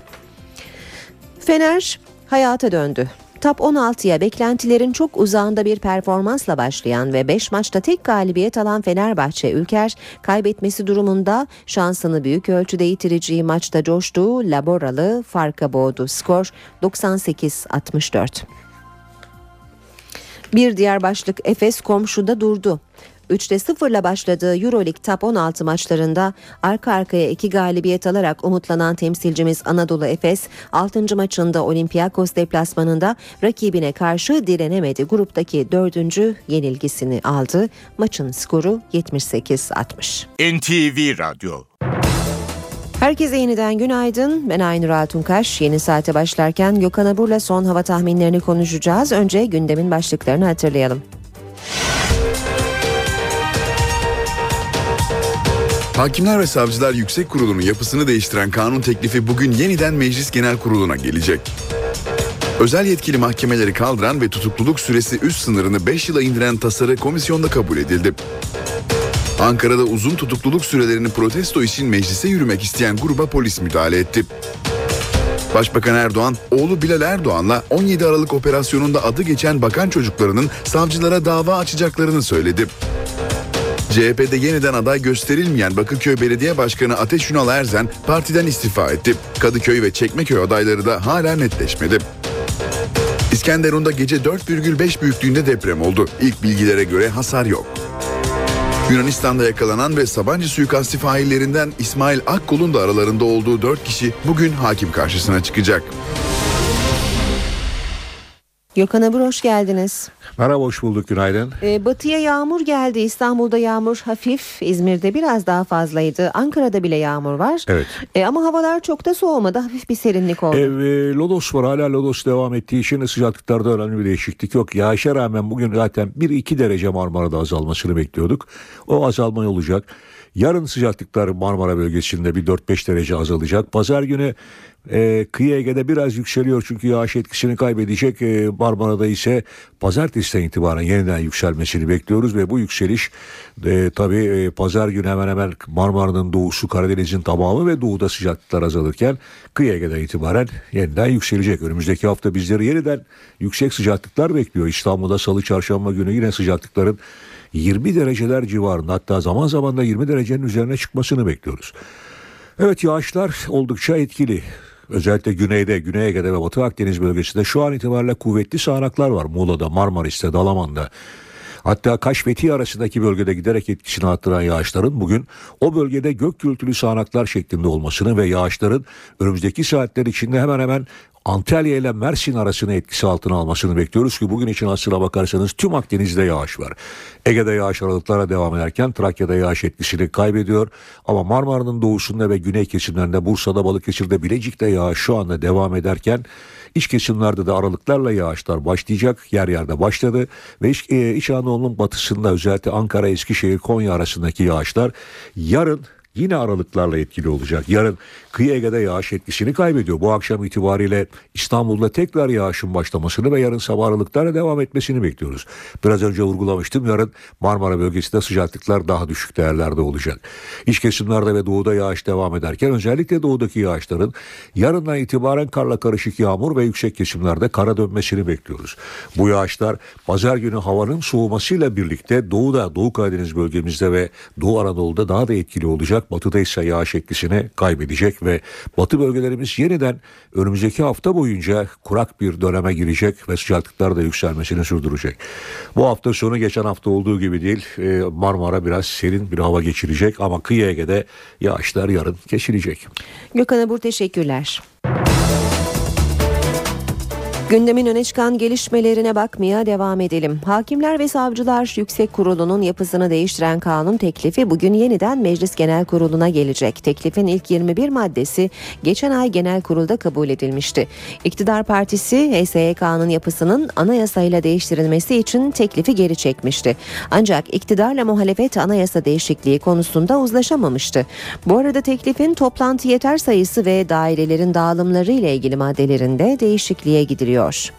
Fener hayata döndü. Top 16'ya beklentilerin çok uzağında bir performansla başlayan ve 5 maçta tek galibiyet alan Fenerbahçe Ülker kaybetmesi durumunda şansını büyük ölçüde yitireceği maçta coştuğu Laboralı farka boğdu. Skor 98-64. Bir diğer başlık Efes komşuda durdu. 3'te 0'la başladığı Euroleague Top 16 maçlarında arka arkaya iki galibiyet alarak umutlanan temsilcimiz Anadolu Efes 6. maçında Olympiakos deplasmanında rakibine karşı direnemedi. Gruptaki 4. yenilgisini aldı. Maçın skoru 78-60. NTV Radyo Herkese yeniden günaydın. Ben Aynur Altunkaş. Yeni saate başlarken Gökhan Abur'la son hava tahminlerini konuşacağız. Önce gündemin başlıklarını hatırlayalım. Hakimler ve Savcılar Yüksek Kurulu'nun yapısını değiştiren kanun teklifi bugün yeniden Meclis Genel Kurulu'na gelecek. Özel yetkili mahkemeleri kaldıran ve tutukluluk süresi üst sınırını 5 yıla indiren tasarı komisyonda kabul edildi. Ankara'da uzun tutukluluk sürelerini protesto için meclise yürümek isteyen gruba polis müdahale etti. Başbakan Erdoğan, oğlu Bilal Erdoğan'la 17 Aralık operasyonunda adı geçen bakan çocuklarının savcılara dava açacaklarını söyledi. CHP'de yeniden aday gösterilmeyen Bakırköy Belediye Başkanı Ateş Ünal Erzen partiden istifa etti. Kadıköy ve Çekmeköy adayları da hala netleşmedi. İskenderun'da gece 4,5 büyüklüğünde deprem oldu. İlk bilgilere göre hasar yok. Yunanistan'da yakalanan ve Sabancı suikasti faillerinden İsmail Akkul'un da aralarında olduğu 4 kişi bugün hakim karşısına çıkacak. Gökhan Abur hoş geldiniz. Merhaba hoş bulduk günaydın. Ee, batıya yağmur geldi. İstanbul'da yağmur hafif. İzmir'de biraz daha fazlaydı. Ankara'da bile yağmur var. Evet. Ee, ama havalar çok da soğumadı. Hafif bir serinlik oldu. Ev, e, lodos var hala lodos devam ettiği için sıcaklıklarda önemli bir değişiklik yok. Yağışa rağmen bugün zaten 1-2 derece Marmara'da azalmasını bekliyorduk. O azalma olacak. Yarın sıcaklıklar Marmara bölgesinde bir 4-5 derece azalacak. Pazar günü e, kıyı Ege'de biraz yükseliyor çünkü yağış etkisini kaybedecek. E, Marmara'da ise pazartesiden itibaren yeniden yükselmesini bekliyoruz ve bu yükseliş e, tabii e, pazar günü hemen hemen Marmara'nın doğusu Karadeniz'in tamamı ve doğuda sıcaklıklar azalırken kıyı Ege'den itibaren yeniden yükselecek. Önümüzdeki hafta bizleri yeniden yüksek sıcaklıklar bekliyor. İstanbul'da salı çarşamba günü yine sıcaklıkların 20 dereceler civarında hatta zaman zaman da 20 derecenin üzerine çıkmasını bekliyoruz. Evet yağışlar oldukça etkili. Özellikle güneyde, Güney Ege'de ve Batı Akdeniz bölgesinde şu an itibariyle kuvvetli sağanaklar var. Muğla'da, Marmaris'te, Dalaman'da. Hatta Kaş Fethi arasındaki bölgede giderek etkisini arttıran yağışların bugün o bölgede gök gürültülü sağanaklar şeklinde olmasını ve yağışların önümüzdeki saatler içinde hemen hemen Antalya ile Mersin arasını etkisi altına almasını bekliyoruz ki bugün için aslına bakarsanız tüm Akdeniz'de yağış var. Ege'de yağış aralıklara devam ederken Trakya'da yağış etkisini kaybediyor. Ama Marmara'nın doğusunda ve güney kesimlerinde Bursa'da, Balıkesir'de, Bilecik'te yağış şu anda devam ederken iç kesimlerde de aralıklarla yağışlar başlayacak. Yer yerde başladı ve İç, e, İç Anadolu'nun batısında özellikle Ankara, Eskişehir, Konya arasındaki yağışlar yarın yine aralıklarla etkili olacak. Yarın kıyı Ege'de yağış etkisini kaybediyor. Bu akşam itibariyle İstanbul'da tekrar yağışın başlamasını ve yarın sabah aralıklarla devam etmesini bekliyoruz. Biraz önce vurgulamıştım yarın Marmara bölgesinde sıcaklıklar daha düşük değerlerde olacak. İç kesimlerde ve doğuda yağış devam ederken özellikle doğudaki yağışların yarından itibaren karla karışık yağmur ve yüksek kesimlerde kara dönmesini bekliyoruz. Bu yağışlar pazar günü havanın soğumasıyla birlikte doğuda, Doğu Karadeniz bölgemizde ve Doğu Anadolu'da daha da etkili olacak. Batıda ise yağış etkisini kaybedecek ve batı bölgelerimiz yeniden önümüzdeki hafta boyunca kurak bir döneme girecek ve sıcaklıklar da yükselmesini sürdürecek. Bu hafta sonu geçen hafta olduğu gibi değil e, Marmara biraz serin bir hava geçirecek ama kıyı Ege'de yağışlar yarın geçirecek. Gökhan Abur teşekkürler. Gündemin öne çıkan gelişmelerine bakmaya devam edelim. Hakimler ve Savcılar Yüksek Kurulu'nun yapısını değiştiren kanun teklifi bugün yeniden Meclis Genel Kurulu'na gelecek. Teklifin ilk 21 maddesi geçen ay genel kurulda kabul edilmişti. İktidar Partisi HSYK'nın yapısının anayasayla değiştirilmesi için teklifi geri çekmişti. Ancak iktidarla muhalefet anayasa değişikliği konusunda uzlaşamamıştı. Bu arada teklifin toplantı yeter sayısı ve dairelerin dağılımları ile ilgili maddelerinde değişikliğe gidiliyor. maiores.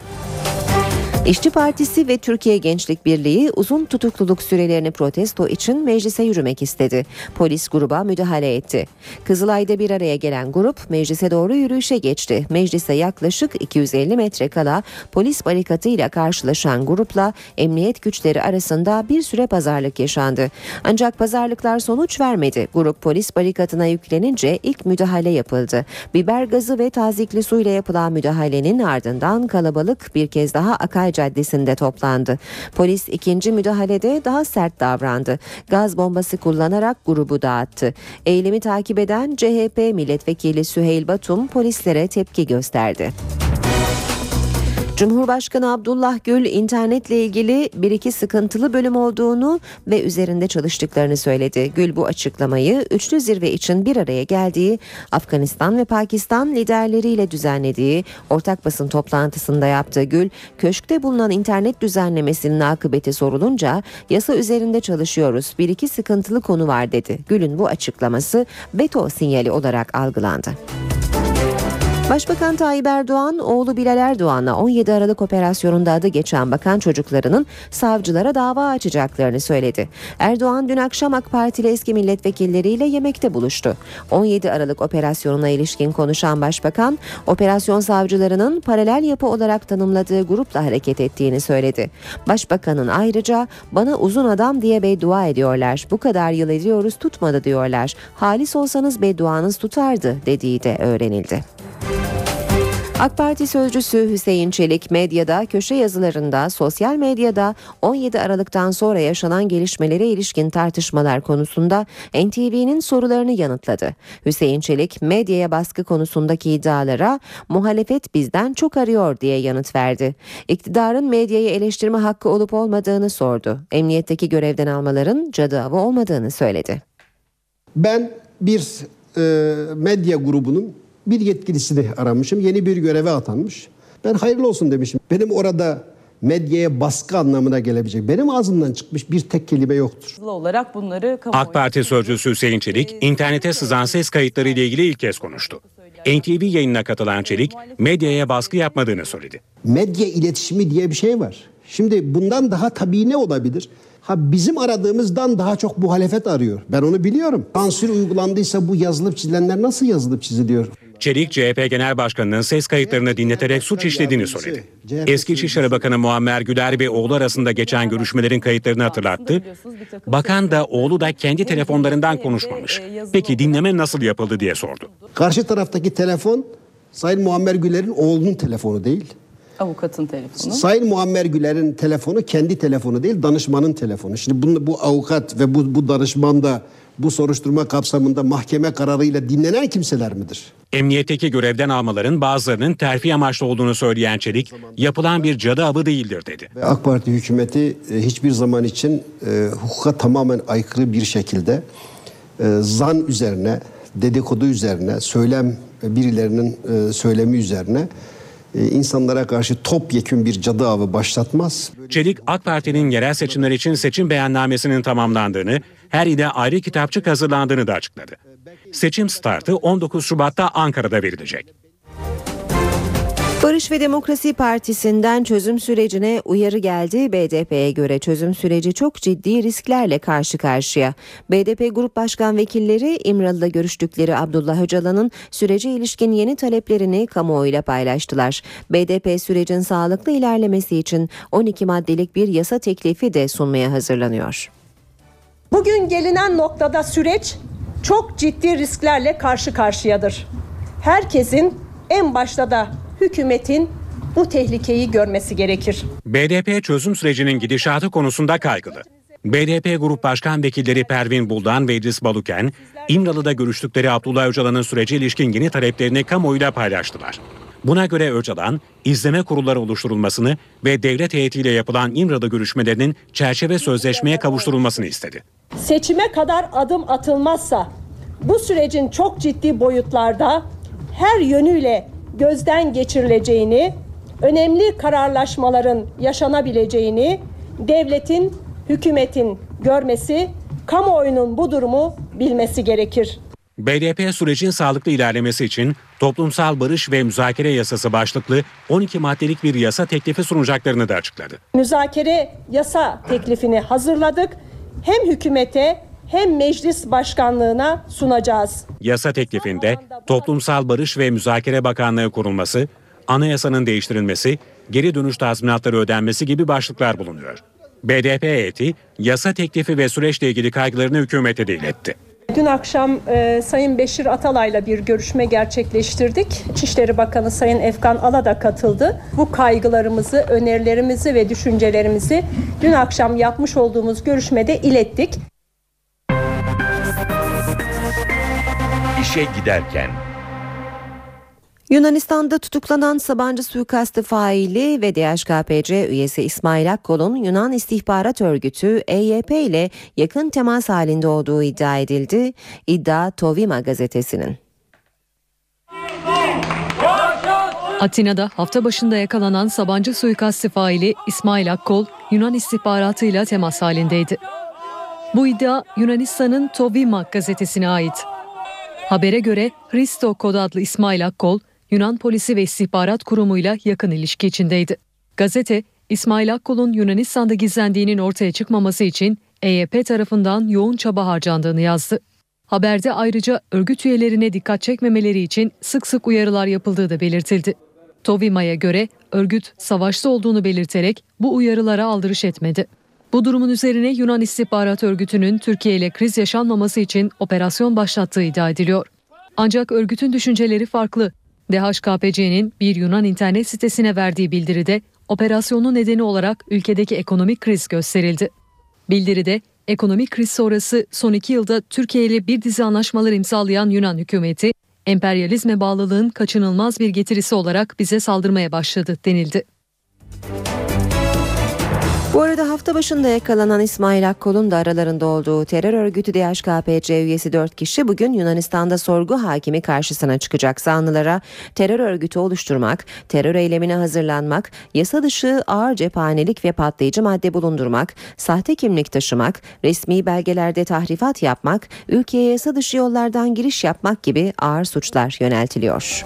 İşçi Partisi ve Türkiye Gençlik Birliği uzun tutukluluk sürelerini protesto için meclise yürümek istedi. Polis gruba müdahale etti. Kızılay'da bir araya gelen grup meclise doğru yürüyüşe geçti. Meclise yaklaşık 250 metre kala polis barikatıyla karşılaşan grupla emniyet güçleri arasında bir süre pazarlık yaşandı. Ancak pazarlıklar sonuç vermedi. Grup polis barikatına yüklenince ilk müdahale yapıldı. Biber gazı ve tazikli suyla yapılan müdahalenin ardından kalabalık bir kez daha Akay Caddesi'nde toplandı. Polis ikinci müdahalede daha sert davrandı. Gaz bombası kullanarak grubu dağıttı. Eylemi takip eden CHP milletvekili Süheyl Batum polislere tepki gösterdi. Cumhurbaşkanı Abdullah Gül internetle ilgili bir iki sıkıntılı bölüm olduğunu ve üzerinde çalıştıklarını söyledi. Gül bu açıklamayı üçlü zirve için bir araya geldiği Afganistan ve Pakistan liderleriyle düzenlediği ortak basın toplantısında yaptı. Gül, köşkte bulunan internet düzenlemesinin akıbeti sorulunca yasa üzerinde çalışıyoruz. Bir iki sıkıntılı konu var dedi. Gül'ün bu açıklaması veto sinyali olarak algılandı. Başbakan Tayyip Erdoğan oğlu Bilal Erdoğan'a 17 Aralık operasyonunda adı geçen bakan çocuklarının savcılara dava açacaklarını söyledi. Erdoğan dün akşam AK Partili eski milletvekilleriyle yemekte buluştu. 17 Aralık operasyonuna ilişkin konuşan başbakan, operasyon savcılarının paralel yapı olarak tanımladığı grupla hareket ettiğini söyledi. Başbakanın ayrıca bana uzun adam diye beddua ediyorlar. Bu kadar yıl ediyoruz tutmadı diyorlar. Halis olsanız bedduanız tutardı dediği de öğrenildi. AK Parti sözcüsü Hüseyin Çelik medyada, köşe yazılarında, sosyal medyada 17 Aralık'tan sonra yaşanan gelişmelere ilişkin tartışmalar konusunda NTV'nin sorularını yanıtladı. Hüseyin Çelik medyaya baskı konusundaki iddialara muhalefet bizden çok arıyor diye yanıt verdi. İktidarın medyayı eleştirme hakkı olup olmadığını sordu. Emniyetteki görevden almaların cadı avı olmadığını söyledi. Ben bir e, medya grubunun bir yetkilisini aramışım. Yeni bir göreve atanmış. Ben hayırlı olsun demişim. Benim orada medyaya baskı anlamına gelebilecek. Benim ağzımdan çıkmış bir tek kelime yoktur. olarak bunları AK Parti sözcüsü Hüseyin Çelik, internete sızan ses kayıtları ile ilgili ilk kez konuştu. NTV yayınına katılan Çelik, medyaya baskı yapmadığını söyledi. Medya iletişimi diye bir şey var. Şimdi bundan daha tabii ne olabilir? Ha bizim aradığımızdan daha çok muhalefet arıyor. Ben onu biliyorum. Sansür uygulandıysa bu yazılıp çizilenler nasıl yazılıp çiziliyor? Çelik, CHP Genel Başkanı'nın ses kayıtlarını dinleterek suç işlediğini söyledi. Eski İçişleri Bakanı Muammer Güler ve oğlu arasında geçen görüşmelerin kayıtlarını hatırlattı. Bakan da oğlu da kendi telefonlarından konuşmamış. Peki dinleme nasıl yapıldı diye sordu. Karşı taraftaki telefon Sayın Muammer Güler'in oğlunun telefonu değil. Avukatın telefonu. Sayın Muammer Güler'in telefonu kendi telefonu değil danışmanın telefonu. Şimdi bunu, bu avukat ve bu, bu danışman da bu soruşturma kapsamında mahkeme kararıyla dinlenen kimseler midir? Emniyetteki görevden almaların bazılarının terfi amaçlı olduğunu söyleyen Çelik, yapılan bir cadı avı değildir dedi. AK Parti hükümeti e, hiçbir zaman için e, hukuka tamamen aykırı bir şekilde e, zan üzerine, dedikodu üzerine, söylem birilerinin e, söylemi üzerine e, insanlara karşı topyekün bir cadı avı başlatmaz. Çelik, AK Parti'nin yerel seçimler için seçim beyannamesinin tamamlandığını, her ile ayrı kitapçık hazırlandığını da açıkladı. Seçim startı 19 Şubat'ta Ankara'da verilecek. Barış ve Demokrasi Partisi'nden çözüm sürecine uyarı geldi. BDP'ye göre çözüm süreci çok ciddi risklerle karşı karşıya. BDP Grup Başkan Vekilleri İmralı'da görüştükleri Abdullah Öcalan'ın sürece ilişkin yeni taleplerini kamuoyuyla paylaştılar. BDP sürecin sağlıklı ilerlemesi için 12 maddelik bir yasa teklifi de sunmaya hazırlanıyor. Bugün gelinen noktada süreç çok ciddi risklerle karşı karşıyadır. Herkesin en başta da hükümetin bu tehlikeyi görmesi gerekir. BDP çözüm sürecinin gidişatı konusunda kaygılı. BDP Grup Başkan Vekilleri Pervin Buldan ve İdris Baluken, İmralı'da görüştükleri Abdullah Öcalan'ın sürece ilişkin yeni taleplerini kamuoyuyla paylaştılar. Buna göre Öcalan, izleme kurulları oluşturulmasını ve devlet heyetiyle yapılan İmralı görüşmelerinin çerçeve sözleşmeye kavuşturulmasını istedi. Seçime kadar adım atılmazsa bu sürecin çok ciddi boyutlarda her yönüyle gözden geçirileceğini, önemli kararlaşmaların yaşanabileceğini devletin, hükümetin görmesi, kamuoyunun bu durumu bilmesi gerekir. BDP sürecin sağlıklı ilerlemesi için toplumsal barış ve müzakere yasası başlıklı 12 maddelik bir yasa teklifi sunacaklarını da açıkladı. Müzakere yasa teklifini hazırladık. Hem hükümete hem meclis başkanlığına sunacağız. Yasa teklifinde Toplumsal Barış ve Müzakere Bakanlığı kurulması, anayasanın değiştirilmesi, geri dönüş tazminatları ödenmesi gibi başlıklar bulunuyor. BDP heyeti yasa teklifi ve süreçle ilgili kaygılarını hükümete de iletti. Dün akşam e, Sayın Beşir Atalay'la bir görüşme gerçekleştirdik. İçişleri Bakanı Sayın Efkan Ala da katıldı. Bu kaygılarımızı, önerilerimizi ve düşüncelerimizi dün akşam yapmış olduğumuz görüşmede ilettik. İşe giderken Yunanistan'da tutuklanan Sabancı suikastı faili ve DHKPC üyesi İsmail Akkol'un Yunan İstihbarat Örgütü EYP ile yakın temas halinde olduğu iddia edildi. İddia Tovima gazetesinin. Atina'da hafta başında yakalanan Sabancı suikastı faili İsmail Akkol Yunan istihbaratıyla temas halindeydi. Bu iddia Yunanistan'ın Tovima gazetesine ait. Habere göre Hristo Kod adlı İsmail Akkol, Yunan polisi ve istihbarat kurumuyla yakın ilişki içindeydi. Gazete, İsmail Akkol'un Yunanistan'da gizlendiğinin ortaya çıkmaması için EYP tarafından yoğun çaba harcandığını yazdı. Haberde ayrıca örgüt üyelerine dikkat çekmemeleri için sık sık uyarılar yapıldığı da belirtildi. Tovima'ya göre örgüt savaşta olduğunu belirterek bu uyarılara aldırış etmedi. Bu durumun üzerine Yunan İstihbarat Örgütü'nün Türkiye ile kriz yaşanmaması için operasyon başlattığı iddia ediliyor. Ancak örgütün düşünceleri farklı. DHKPC'nin bir Yunan internet sitesine verdiği bildiride operasyonun nedeni olarak ülkedeki ekonomik kriz gösterildi. Bildiride ekonomik kriz sonrası son iki yılda Türkiye ile bir dizi anlaşmalar imzalayan Yunan hükümeti, emperyalizme bağlılığın kaçınılmaz bir getirisi olarak bize saldırmaya başladı denildi. Bu arada hafta başında yakalanan İsmail Akkol'un da aralarında olduğu terör örgütü DHKPC üyesi 4 kişi bugün Yunanistan'da sorgu hakimi karşısına çıkacak. Zanlılara terör örgütü oluşturmak, terör eylemine hazırlanmak, yasa dışı ağır cephanelik ve patlayıcı madde bulundurmak, sahte kimlik taşımak, resmi belgelerde tahrifat yapmak, ülkeye yasa dışı yollardan giriş yapmak gibi ağır suçlar yöneltiliyor.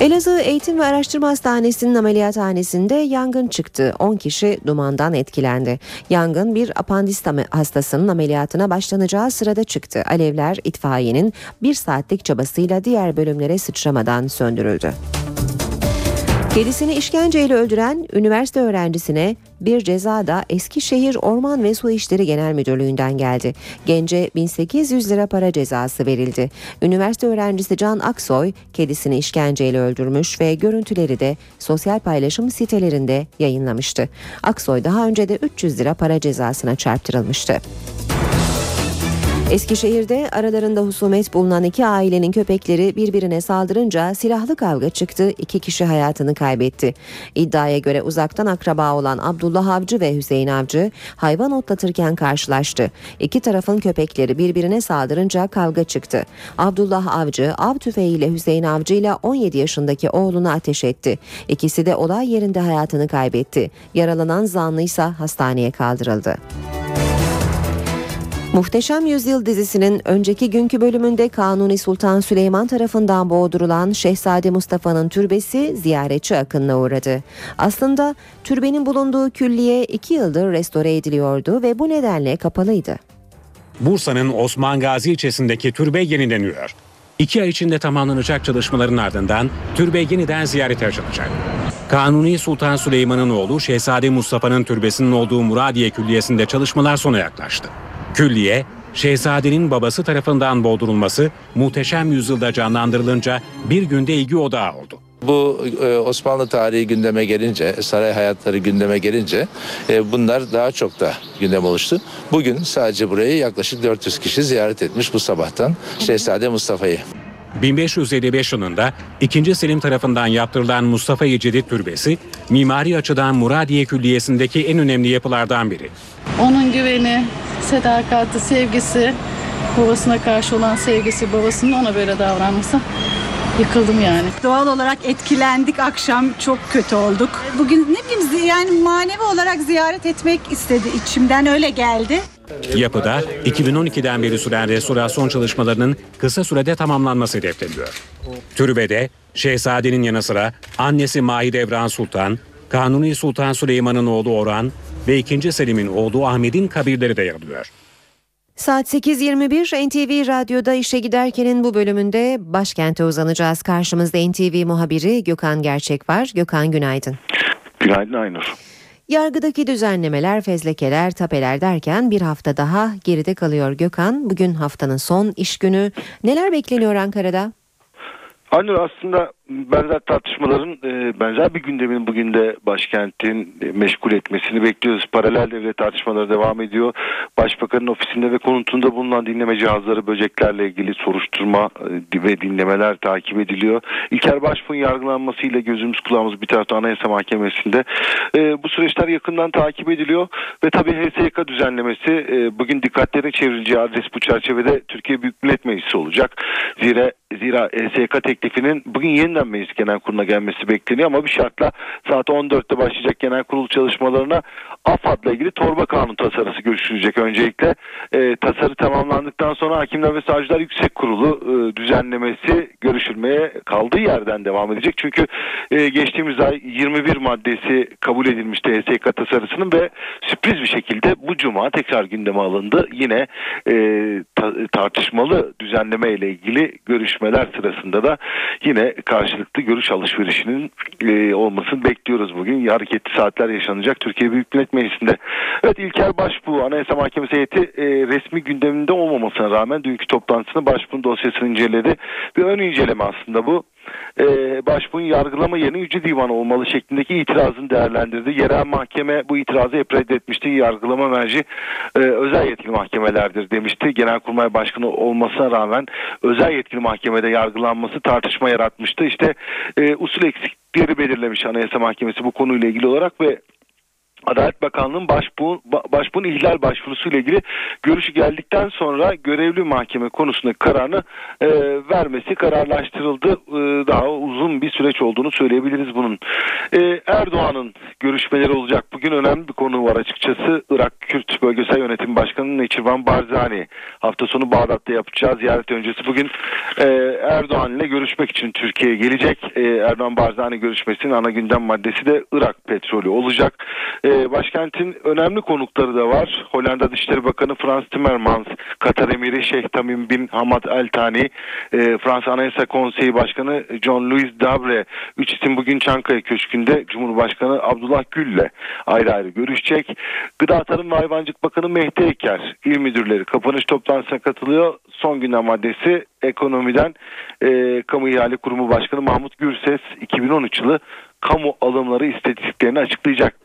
Elazığ Eğitim ve Araştırma Hastanesi'nin ameliyathanesinde yangın çıktı. 10 kişi dumandan etkilendi. Yangın bir apandis hastasının ameliyatına başlanacağı sırada çıktı. Alevler itfaiyenin bir saatlik çabasıyla diğer bölümlere sıçramadan söndürüldü. Kedisini işkenceyle öldüren üniversite öğrencisine bir ceza da Eskişehir Orman ve Su İşleri Genel Müdürlüğü'nden geldi. Gence 1800 lira para cezası verildi. Üniversite öğrencisi Can Aksoy kedisini işkenceyle öldürmüş ve görüntüleri de sosyal paylaşım sitelerinde yayınlamıştı. Aksoy daha önce de 300 lira para cezasına çarptırılmıştı. Eskişehir'de aralarında husumet bulunan iki ailenin köpekleri birbirine saldırınca silahlı kavga çıktı. İki kişi hayatını kaybetti. İddiaya göre uzaktan akraba olan Abdullah Avcı ve Hüseyin Avcı hayvan otlatırken karşılaştı. İki tarafın köpekleri birbirine saldırınca kavga çıktı. Abdullah Avcı av tüfeğiyle Hüseyin Avcı ile 17 yaşındaki oğlunu ateş etti. İkisi de olay yerinde hayatını kaybetti. Yaralanan zanlı ise hastaneye kaldırıldı. Muhteşem Yüzyıl dizisinin önceki günkü bölümünde Kanuni Sultan Süleyman tarafından boğdurulan Şehzade Mustafa'nın türbesi ziyaretçi akınına uğradı. Aslında türbenin bulunduğu külliye iki yıldır restore ediliyordu ve bu nedenle kapalıydı. Bursa'nın Osman Gazi ilçesindeki türbe yenileniyor. İki ay içinde tamamlanacak çalışmaların ardından türbe yeniden ziyarete açılacak. Kanuni Sultan Süleyman'ın oğlu Şehzade Mustafa'nın türbesinin olduğu Muradiye Külliyesi'nde çalışmalar sona yaklaştı. Külliye, Şehzadenin babası tarafından boğdurulması muhteşem yüzyılda canlandırılınca bir günde ilgi odağı oldu. Bu e, Osmanlı tarihi gündeme gelince, saray hayatları gündeme gelince e, bunlar daha çok da gündem oluştu. Bugün sadece burayı yaklaşık 400 kişi ziyaret etmiş bu sabahtan Şehzade Mustafa'yı. 1555 yılında 2. Selim tarafından yaptırılan Mustafa Yecedit Türbesi, mimari açıdan Muradiye Külliyesi'ndeki en önemli yapılardan biri. Onun güveni, sadakati, sevgisi, babasına karşı olan sevgisi, babasının ona böyle davranması yıkıldım yani. Doğal olarak etkilendik akşam çok kötü olduk. Bugün ne bileyim yani manevi olarak ziyaret etmek istedi içimden öyle geldi. Yapıda 2012'den beri süren restorasyon çalışmalarının kısa sürede tamamlanması hedefleniyor. Türbede Şehzadenin yanı sıra annesi Mahidevran Sultan, Kanuni Sultan Süleyman'ın oğlu Orhan ve 2. Selim'in oğlu Ahmet'in kabirleri de yer alıyor. Saat 8.21 NTV Radyo'da işe giderkenin bu bölümünde başkente uzanacağız. Karşımızda NTV muhabiri Gökhan Gerçek var. Gökhan günaydın. Günaydın Aynur. Yargıdaki düzenlemeler, fezlekeler, tapeler derken bir hafta daha geride kalıyor Gökhan. Bugün haftanın son iş günü. Neler bekleniyor Ankara'da? Aynur aslında benzer tartışmaların e, benzer bir gündemin bugün de başkentin e, meşgul etmesini bekliyoruz. Paralel devlet tartışmaları devam ediyor. Başbakanın ofisinde ve konutunda bulunan dinleme cihazları böceklerle ilgili soruşturma e, ve dinlemeler takip ediliyor. İlker Başbuğ'un yargılanmasıyla gözümüz kulağımız bir tarafta Anayasa Mahkemesi'nde. Bu süreçler yakından takip ediliyor ve tabii HSYK düzenlemesi bugün dikkatlerin çevrileceği adres bu çerçevede Türkiye Büyük Millet Meclisi olacak. Zira zira HSYK teklifinin bugün yeni yeniden meclis genel kuruluna gelmesi bekleniyor ama bir şartla saat 14'te başlayacak genel kurul çalışmalarına AFAD'la ilgili torba kanun tasarısı görüşülecek öncelikle. E, tasarı tamamlandıktan sonra Hakimler ve Savcılar Yüksek Kurulu e, düzenlemesi görüşülmeye kaldığı yerden devam edecek. Çünkü e, geçtiğimiz ay 21 maddesi kabul edilmişti HSK tasarısının ve sürpriz bir şekilde bu cuma tekrar gündeme alındı. Yine e, ta- tartışmalı düzenleme ile ilgili görüşmeler sırasında da yine karşılıklı görüş alışverişinin e, olmasını bekliyoruz bugün. Hareketli saatler yaşanacak Türkiye Büyük Millet Meclisi'nde. Evet İlker Başbuğ Anayasa Mahkemesi heyeti e, resmi gündeminde olmamasına rağmen dünkü toplantısında Başbuğ'un dosyasını inceledi. Bir ön inceleme aslında bu e, başbuğun yargılama yerine Yüce Divan olmalı şeklindeki itirazını değerlendirdi. Yerel mahkeme bu itirazı hep reddetmişti. Yargılama merci e, özel yetkili mahkemelerdir demişti. Genelkurmay Başkanı olmasına rağmen özel yetkili mahkemede yargılanması tartışma yaratmıştı. İşte e, usul eksiklikleri belirlemiş Anayasa Mahkemesi bu konuyla ilgili olarak ve Adalet Bakanlığı'nın başbuğun, başbuğun ihlal başvurusu ile ilgili görüşü geldikten sonra görevli mahkeme konusunda kararını e, vermesi kararlaştırıldı. E, daha uzun bir süreç olduğunu söyleyebiliriz bunun. E, Erdoğan'ın görüşmeleri olacak. Bugün önemli bir konu var açıkçası. Irak Kürt Bölgesel Yönetim Başkanı Neçirvan Barzani hafta sonu Bağdat'ta yapacağı ziyaret öncesi bugün e, Erdoğan ile görüşmek için Türkiye'ye gelecek. E, Erdoğan Barzani görüşmesinin ana gündem maddesi de Irak petrolü olacak. E, başkentin önemli konukları da var. Hollanda Dışişleri Bakanı Frans Timmermans, Katar Emiri Şeyh Tamim bin Hamad El Thani, e, Fransa Anayasa Konseyi Başkanı John Louis Dabre. Üç isim bugün Çankaya Köşkü'nde Cumhurbaşkanı Abdullah Gül'le ayrı ayrı görüşecek. Gıda Tarım ve Hayvancılık Bakanı Mehdi Eker, il müdürleri kapanış toplantısına katılıyor. Son gündem maddesi ekonomiden e, Kamu İhale Kurumu Başkanı Mahmut Gürses 2013 yılı kamu alımları istatistiklerini açıklayacak.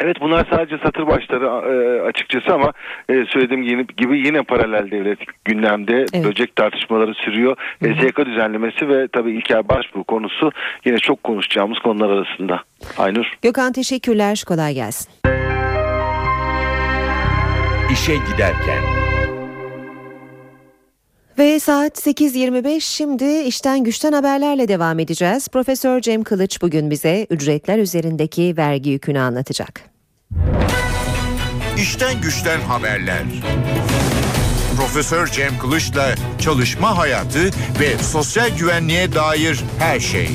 Evet bunlar sadece satır başları e, açıkçası ama e, söylediğim gibi yine paralel devlet gündemde evet. böcek tartışmaları sürüyor. Hı SYK düzenlemesi ve tabii İlker Başbuğ konusu yine çok konuşacağımız konular arasında. Aynur. Gökhan teşekkürler. Kolay gelsin. İşe giderken. Ve saat 8.25 şimdi işten güçten haberlerle devam edeceğiz. Profesör Cem Kılıç bugün bize ücretler üzerindeki vergi yükünü anlatacak. İşten güçten haberler. Profesör Cem Kılıç'la çalışma hayatı ve sosyal güvenliğe dair her şey.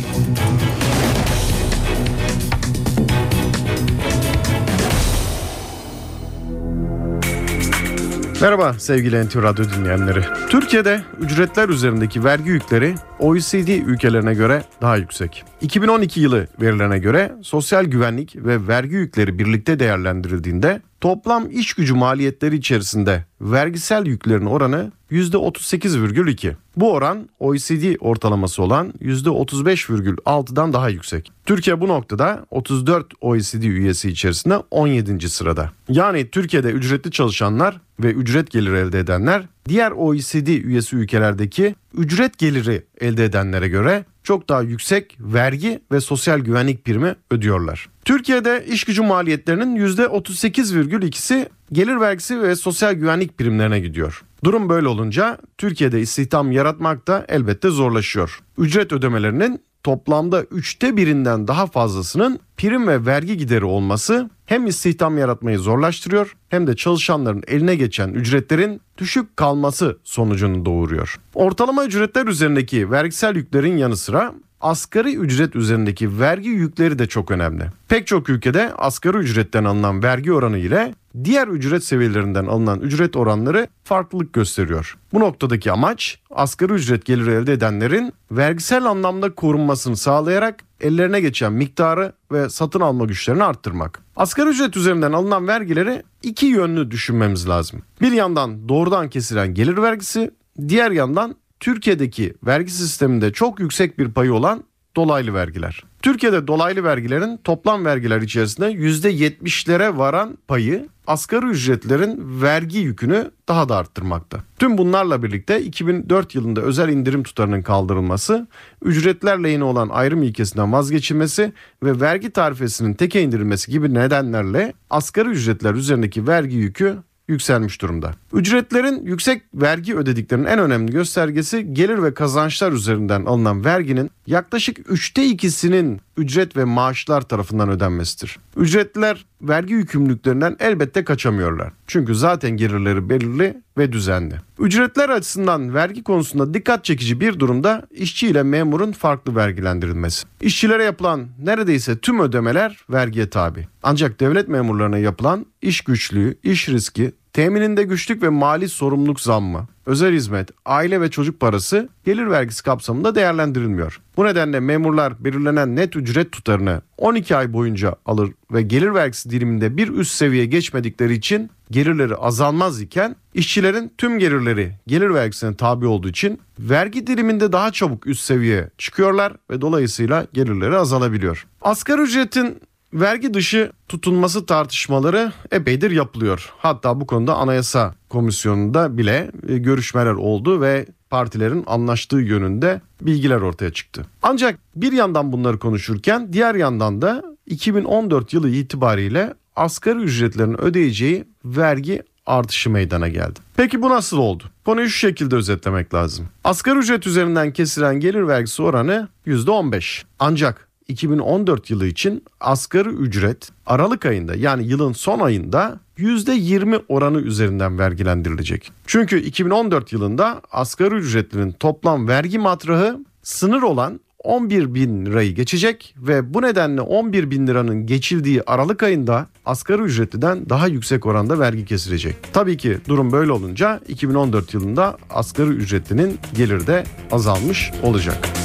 Merhaba sevgili NTV Radyo dinleyenleri. Türkiye'de ücretler üzerindeki vergi yükleri OECD ülkelerine göre daha yüksek. 2012 yılı verilerine göre sosyal güvenlik ve vergi yükleri birlikte değerlendirildiğinde toplam iş gücü maliyetleri içerisinde vergisel yüklerin oranı %38,2. Bu oran OECD ortalaması olan %35,6'dan daha yüksek. Türkiye bu noktada 34 OECD üyesi içerisinde 17. sırada. Yani Türkiye'de ücretli çalışanlar ve ücret geliri elde edenler diğer OECD üyesi ülkelerdeki ücret geliri elde edenlere göre çok daha yüksek vergi ve sosyal güvenlik primi ödüyorlar. Türkiye'de iş gücü maliyetlerinin %38,2'si gelir vergisi ve sosyal güvenlik primlerine gidiyor. Durum böyle olunca Türkiye'de istihdam yaratmak da elbette zorlaşıyor. Ücret ödemelerinin toplamda üçte birinden daha fazlasının prim ve vergi gideri olması hem istihdam yaratmayı zorlaştırıyor hem de çalışanların eline geçen ücretlerin düşük kalması sonucunu doğuruyor. Ortalama ücretler üzerindeki vergisel yüklerin yanı sıra asgari ücret üzerindeki vergi yükleri de çok önemli. Pek çok ülkede asgari ücretten alınan vergi oranı ile diğer ücret seviyelerinden alınan ücret oranları farklılık gösteriyor. Bu noktadaki amaç asgari ücret geliri elde edenlerin vergisel anlamda korunmasını sağlayarak ellerine geçen miktarı ve satın alma güçlerini arttırmak. Asgari ücret üzerinden alınan vergileri iki yönlü düşünmemiz lazım. Bir yandan doğrudan kesilen gelir vergisi, diğer yandan Türkiye'deki vergi sisteminde çok yüksek bir payı olan dolaylı vergiler. Türkiye'de dolaylı vergilerin toplam vergiler içerisinde %70'lere varan payı asgari ücretlerin vergi yükünü daha da arttırmakta. Tüm bunlarla birlikte 2004 yılında özel indirim tutarının kaldırılması, ücretler lehine olan ayrım ilkesinden vazgeçilmesi ve vergi tarifesinin teke indirilmesi gibi nedenlerle asgari ücretler üzerindeki vergi yükü yükselmiş durumda. Ücretlerin yüksek vergi ödediklerinin en önemli göstergesi gelir ve kazançlar üzerinden alınan verginin yaklaşık üçte ikisinin ücret ve maaşlar tarafından ödenmesidir. Ücretliler vergi yükümlülüklerinden elbette kaçamıyorlar. Çünkü zaten gelirleri belirli ve düzenli. Ücretler açısından vergi konusunda dikkat çekici bir durumda işçi ile memurun farklı vergilendirilmesi. İşçilere yapılan neredeyse tüm ödemeler vergiye tabi. Ancak devlet memurlarına yapılan iş güçlüğü, iş riski, temininde güçlük ve mali sorumluluk zammı, özel hizmet, aile ve çocuk parası gelir vergisi kapsamında değerlendirilmiyor. Bu nedenle memurlar belirlenen net ücret tutarını 12 ay boyunca alır ve gelir vergisi diliminde bir üst seviye geçmedikleri için gelirleri azalmaz iken işçilerin tüm gelirleri gelir vergisine tabi olduğu için vergi diliminde daha çabuk üst seviyeye çıkıyorlar ve dolayısıyla gelirleri azalabiliyor. Asgari ücretin vergi dışı tutulması tartışmaları epeydir yapılıyor. Hatta bu konuda Anayasa Komisyonu'nda bile e, görüşmeler oldu ve partilerin anlaştığı yönünde bilgiler ortaya çıktı. Ancak bir yandan bunları konuşurken diğer yandan da 2014 yılı itibariyle asgari ücretlerin ödeyeceği vergi artışı meydana geldi. Peki bu nasıl oldu? Konuyu şu şekilde özetlemek lazım. Asgari ücret üzerinden kesilen gelir vergisi oranı %15. Ancak 2014 yılı için asgari ücret Aralık ayında yani yılın son ayında %20 oranı üzerinden vergilendirilecek. Çünkü 2014 yılında asgari ücretlinin toplam vergi matrahı sınır olan 11 bin lirayı geçecek ve bu nedenle 11 bin liranın geçildiği Aralık ayında asgari ücretliden daha yüksek oranda vergi kesilecek. Tabii ki durum böyle olunca 2014 yılında asgari ücretlinin geliri de azalmış olacak.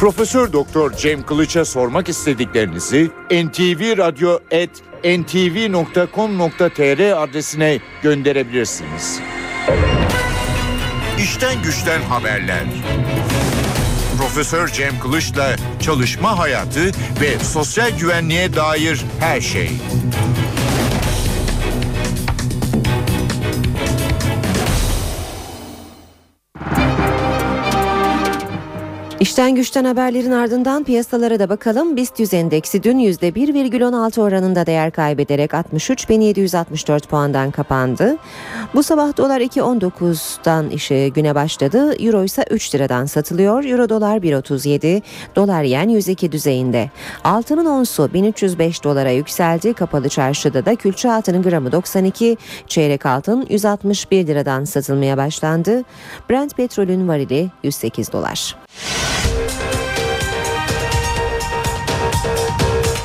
Profesör Doktor Cem Kılıç'a sormak istediklerinizi ntvradio.ntv.com.tr adresine gönderebilirsiniz. İşten güçten haberler. Profesör Cem Kılıç'la çalışma hayatı ve sosyal güvenliğe dair her şey. İşten güçten haberlerin ardından piyasalara da bakalım. BIST 100 endeksi dün %1,16 oranında değer kaybederek 63.764 puandan kapandı. Bu sabah dolar 2.19'dan işe güne başladı. Euro ise 3 liradan satılıyor. Euro dolar 1.37, dolar yen 102 düzeyinde. Altının onsu 1305 dolara yükseldi. Kapalı çarşıda da külçe altının gramı 92, çeyrek altın 161 liradan satılmaya başlandı. Brent petrolün varili 108 dolar.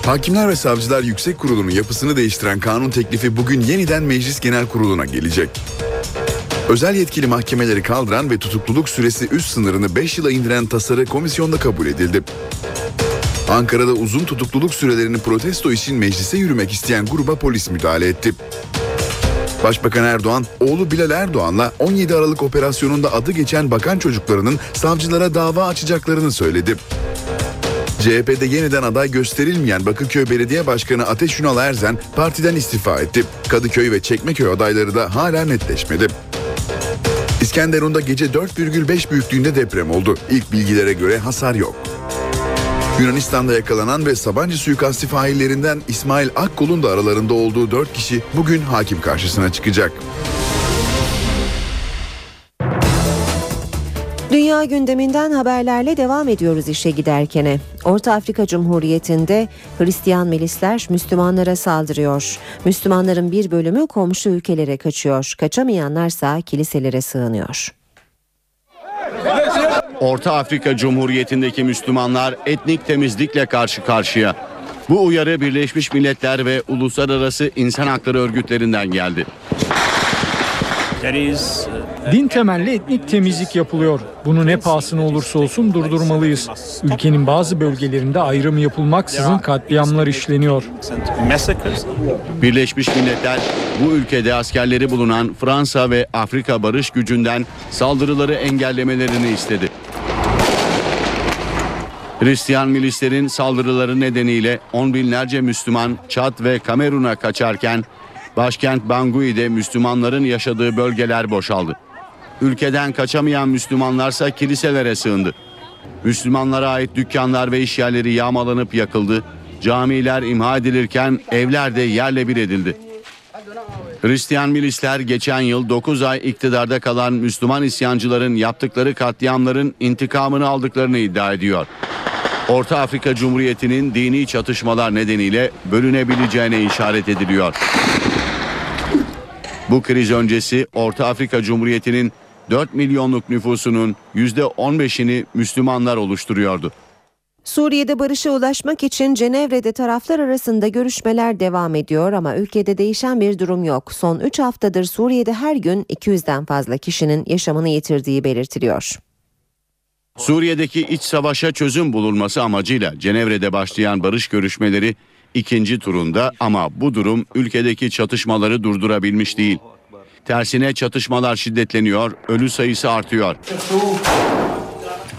Hakimler ve Savcılar Yüksek Kurulu'nun yapısını değiştiren kanun teklifi bugün yeniden Meclis Genel Kurulu'na gelecek. Özel yetkili mahkemeleri kaldıran ve tutukluluk süresi üst sınırını 5 yıla indiren tasarı komisyonda kabul edildi. Ankara'da uzun tutukluluk sürelerini protesto için meclise yürümek isteyen gruba polis müdahale etti. Başbakan Erdoğan, oğlu Bilal Erdoğan'la 17 Aralık operasyonunda adı geçen bakan çocuklarının savcılara dava açacaklarını söyledi. CHP'de yeniden aday gösterilmeyen Bakırköy Belediye Başkanı Ateş Ünal Erzen partiden istifa etti. Kadıköy ve Çekmeköy adayları da hala netleşmedi. İskenderun'da gece 4,5 büyüklüğünde deprem oldu. İlk bilgilere göre hasar yok. Yunanistan'da yakalanan ve Sabancı suikasti faillerinden İsmail Akkul'un da aralarında olduğu 4 kişi bugün hakim karşısına çıkacak. Dünya gündeminden haberlerle devam ediyoruz işe giderkene. Orta Afrika Cumhuriyeti'nde Hristiyan milisler Müslümanlara saldırıyor. Müslümanların bir bölümü komşu ülkelere kaçıyor. Kaçamayanlarsa kiliselere sığınıyor. Orta Afrika Cumhuriyeti'ndeki Müslümanlar etnik temizlikle karşı karşıya. Bu uyarı Birleşmiş Milletler ve uluslararası insan hakları örgütlerinden geldi. Din temelli etnik temizlik yapılıyor. Bunu ne pahasına olursa olsun durdurmalıyız. Ülkenin bazı bölgelerinde ayrım yapılmaksızın katliamlar işleniyor. Birleşmiş Milletler bu ülkede askerleri bulunan Fransa ve Afrika Barış Gücü'nden saldırıları engellemelerini istedi. Hristiyan milislerin saldırıları nedeniyle on binlerce Müslüman Çad ve Kamerun'a kaçarken başkent Bangui'de Müslümanların yaşadığı bölgeler boşaldı. Ülkeden kaçamayan Müslümanlarsa kiliselere sığındı. Müslümanlara ait dükkanlar ve işyerleri yağmalanıp yakıldı. Camiler imha edilirken evler de yerle bir edildi. Hristiyan milisler geçen yıl 9 ay iktidarda kalan Müslüman isyancıların yaptıkları katliamların intikamını aldıklarını iddia ediyor. Orta Afrika Cumhuriyeti'nin dini çatışmalar nedeniyle bölünebileceğine işaret ediliyor. Bu kriz öncesi Orta Afrika Cumhuriyeti'nin 4 milyonluk nüfusunun %15'ini Müslümanlar oluşturuyordu. Suriye'de barışa ulaşmak için Cenevre'de taraflar arasında görüşmeler devam ediyor ama ülkede değişen bir durum yok. Son 3 haftadır Suriye'de her gün 200'den fazla kişinin yaşamını yitirdiği belirtiliyor. Suriye'deki iç savaşa çözüm bulunması amacıyla Cenevre'de başlayan barış görüşmeleri ikinci turunda ama bu durum ülkedeki çatışmaları durdurabilmiş değil. Tersine çatışmalar şiddetleniyor, ölü sayısı artıyor.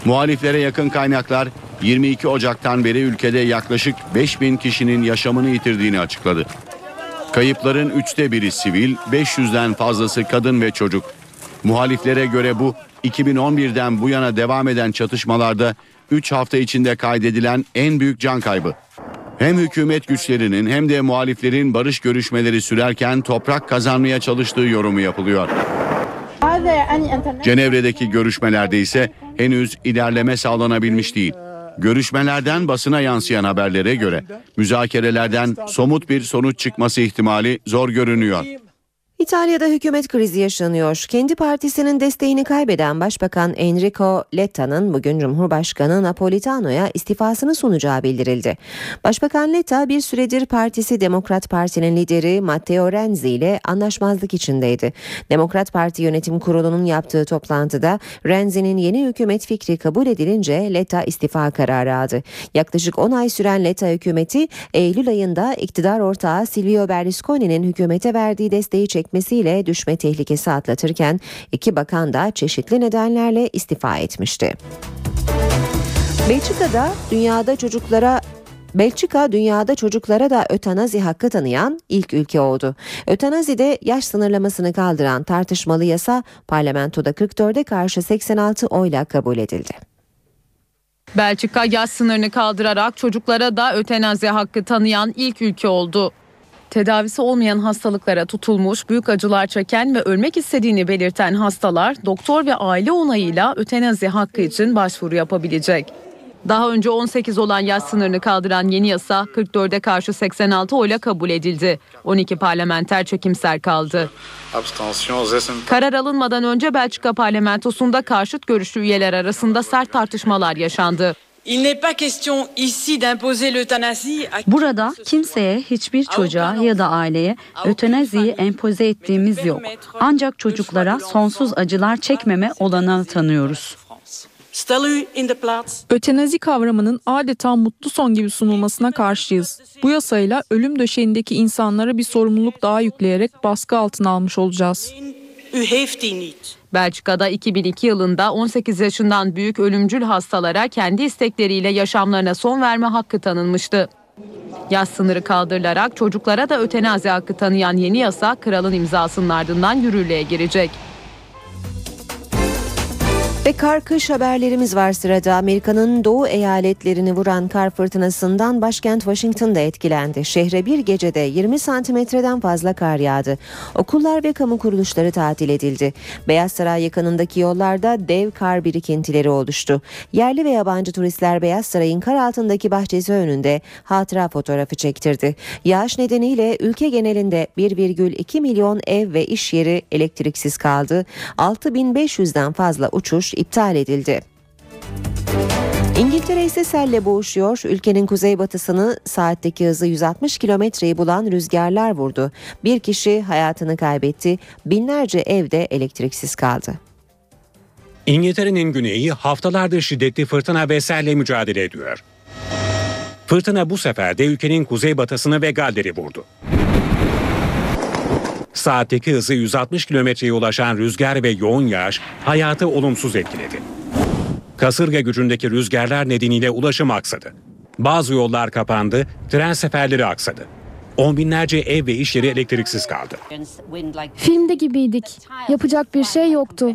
Muhaliflere yakın kaynaklar 22 Ocak'tan beri ülkede yaklaşık 5000 kişinin yaşamını yitirdiğini açıkladı. Kayıpların üçte biri sivil, 500'den fazlası kadın ve çocuk. Muhaliflere göre bu 2011'den bu yana devam eden çatışmalarda 3 hafta içinde kaydedilen en büyük can kaybı. Hem hükümet güçlerinin hem de muhaliflerin barış görüşmeleri sürerken toprak kazanmaya çalıştığı yorumu yapılıyor. Cenevre'deki görüşmelerde ise henüz ilerleme sağlanabilmiş değil. Görüşmelerden basına yansıyan haberlere göre müzakerelerden somut bir sonuç çıkması ihtimali zor görünüyor. İtalya'da hükümet krizi yaşanıyor. Kendi partisinin desteğini kaybeden Başbakan Enrico Letta'nın bugün Cumhurbaşkanı Napolitano'ya istifasını sunacağı bildirildi. Başbakan Letta bir süredir partisi Demokrat Parti'nin lideri Matteo Renzi ile anlaşmazlık içindeydi. Demokrat Parti Yönetim Kurulu'nun yaptığı toplantıda Renzi'nin yeni hükümet fikri kabul edilince Letta istifa kararı aldı. Yaklaşık 10 ay süren Letta hükümeti Eylül ayında iktidar ortağı Silvio Berlusconi'nin hükümete verdiği desteği çekmesiyle düşme tehlikesi atlatırken iki bakan da çeşitli nedenlerle istifa etmişti. Belçika'da dünyada çocuklara Belçika dünyada çocuklara da ötenazi hakkı tanıyan ilk ülke oldu. Ötenazide yaş sınırlamasını kaldıran tartışmalı yasa parlamentoda 44'e karşı 86 oyla kabul edildi. Belçika yaş sınırını kaldırarak çocuklara da ötenazi hakkı tanıyan ilk ülke oldu. Tedavisi olmayan hastalıklara tutulmuş, büyük acılar çeken ve ölmek istediğini belirten hastalar doktor ve aile onayıyla ötenazi hakkı için başvuru yapabilecek. Daha önce 18 olan yaş sınırını kaldıran yeni yasa 44'e karşı 86 oyla kabul edildi. 12 parlamenter çekimser kaldı. Karar alınmadan önce Belçika parlamentosunda karşıt görüşlü üyeler arasında sert tartışmalar yaşandı. Burada kimseye, hiçbir çocuğa ya da aileye ötenaziyi empoze ettiğimiz yok. Ancak çocuklara sonsuz acılar çekmeme olanağı tanıyoruz. Ötenazi kavramının adeta mutlu son gibi sunulmasına karşıyız. Bu yasayla ölüm döşeğindeki insanlara bir sorumluluk daha yükleyerek baskı altına almış olacağız. Belçika'da 2002 yılında 18 yaşından büyük ölümcül hastalara kendi istekleriyle yaşamlarına son verme hakkı tanınmıştı. Yaş sınırı kaldırılarak çocuklara da ötenazi hakkı tanıyan yeni yasa kralın imzasının ardından yürürlüğe girecek. Ve kar kış haberlerimiz var sırada. Amerika'nın doğu eyaletlerini vuran kar fırtınasından başkent Washington da etkilendi. Şehre bir gecede 20 santimetreden fazla kar yağdı. Okullar ve kamu kuruluşları tatil edildi. Beyaz Saray yakınındaki yollarda dev kar birikintileri oluştu. Yerli ve yabancı turistler Beyaz Saray'ın kar altındaki bahçesi önünde hatıra fotoğrafı çektirdi. Yağış nedeniyle ülke genelinde 1,2 milyon ev ve iş yeri elektriksiz kaldı. 6500'den fazla uçuş iptal edildi. İngiltere ise selle boğuşuyor. Ülkenin kuzeybatısını saatteki hızı 160 kilometreyi bulan rüzgarlar vurdu. Bir kişi hayatını kaybetti. Binlerce evde elektriksiz kaldı. İngiltere'nin güneyi haftalardır şiddetli fırtına ve selle mücadele ediyor. Fırtına bu sefer de ülkenin kuzeybatısını ve Galler'i vurdu. Saatteki hızı 160 kilometreye ulaşan rüzgar ve yoğun yağış hayatı olumsuz etkiledi. Kasırga gücündeki rüzgarlar nedeniyle ulaşım aksadı. Bazı yollar kapandı, tren seferleri aksadı. On binlerce ev ve iş yeri elektriksiz kaldı. Filmde gibiydik. Yapacak bir şey yoktu.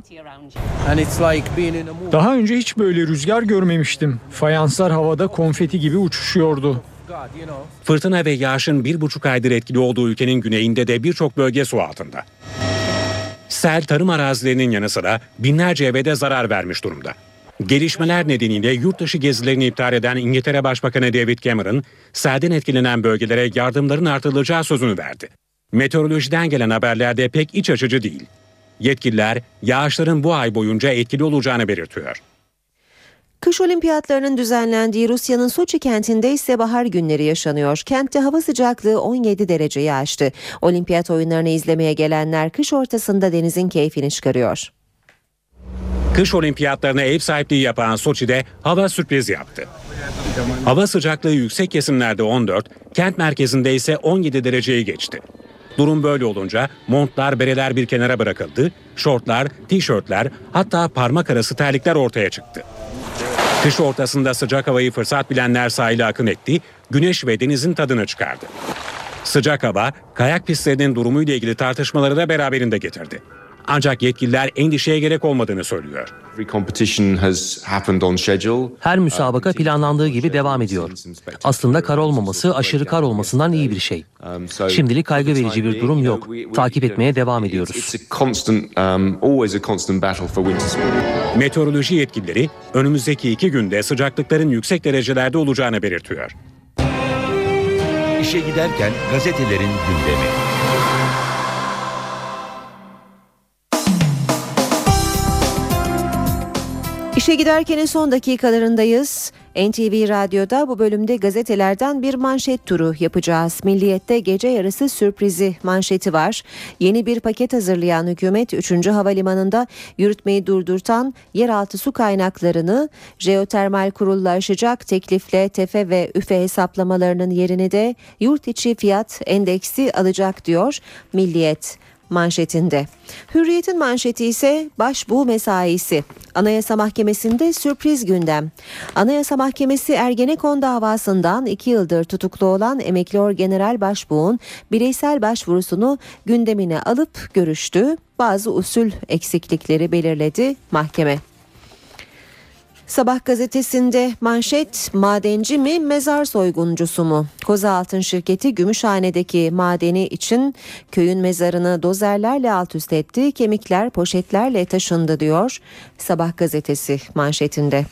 Daha önce hiç böyle rüzgar görmemiştim. Fayanslar havada konfeti gibi uçuşuyordu. Fırtına ve yağışın bir buçuk aydır etkili olduğu ülkenin güneyinde de birçok bölge su altında. Sel tarım arazilerinin yanı sıra binlerce eve de zarar vermiş durumda. Gelişmeler nedeniyle yurt dışı gezilerini iptal eden İngiltere Başbakanı David Cameron, selden etkilenen bölgelere yardımların artırılacağı sözünü verdi. Meteorolojiden gelen haberlerde pek iç açıcı değil. Yetkililer yağışların bu ay boyunca etkili olacağını belirtiyor. Kış olimpiyatlarının düzenlendiği Rusya'nın Soçi kentinde ise bahar günleri yaşanıyor. Kentte hava sıcaklığı 17 dereceyi aştı. Olimpiyat oyunlarını izlemeye gelenler kış ortasında denizin keyfini çıkarıyor. Kış olimpiyatlarına ev sahipliği yapan Soçi'de hava sürpriz yaptı. Hava sıcaklığı yüksek kesimlerde 14, kent merkezinde ise 17 dereceyi geçti. Durum böyle olunca montlar, bereler bir kenara bırakıldı, şortlar, tişörtler hatta parmak arası terlikler ortaya çıktı. Kış ortasında sıcak havayı fırsat bilenler sahile akın etti, güneş ve denizin tadını çıkardı. Sıcak hava, kayak pistlerinin durumuyla ilgili tartışmaları da beraberinde getirdi. Ancak yetkililer endişeye gerek olmadığını söylüyor. Her müsabaka planlandığı gibi devam ediyor. Aslında kar olmaması aşırı kar olmasından iyi bir şey. Şimdilik kaygı verici bir durum yok. Takip etmeye devam ediyoruz. Meteoroloji yetkilileri önümüzdeki iki günde sıcaklıkların yüksek derecelerde olacağını belirtiyor. İşe giderken gazetelerin gündemi. İşe giderkenin son dakikalarındayız. NTV Radyo'da bu bölümde gazetelerden bir manşet turu yapacağız. Milliyet'te gece yarısı sürprizi manşeti var. Yeni bir paket hazırlayan hükümet 3. Havalimanı'nda yürütmeyi durdurtan yeraltı su kaynaklarını jeotermal kurulla aşacak teklifle tefe ve üfe hesaplamalarının yerini de yurt içi fiyat endeksi alacak diyor Milliyet manşetinde. Hürriyet'in manşeti ise başbuğ mesaisi. Anayasa Mahkemesi'nde sürpriz gündem. Anayasa Mahkemesi Ergenekon davasından iki yıldır tutuklu olan emekli orgeneral başbuğun bireysel başvurusunu gündemine alıp görüştü. Bazı usul eksiklikleri belirledi mahkeme. Sabah gazetesinde manşet madenci mi mezar soyguncusu mu? Kozaaltın şirketi Gümüşhane'deki madeni için köyün mezarını dozerlerle alt üst etti. Kemikler poşetlerle taşındı diyor Sabah gazetesi manşetinde.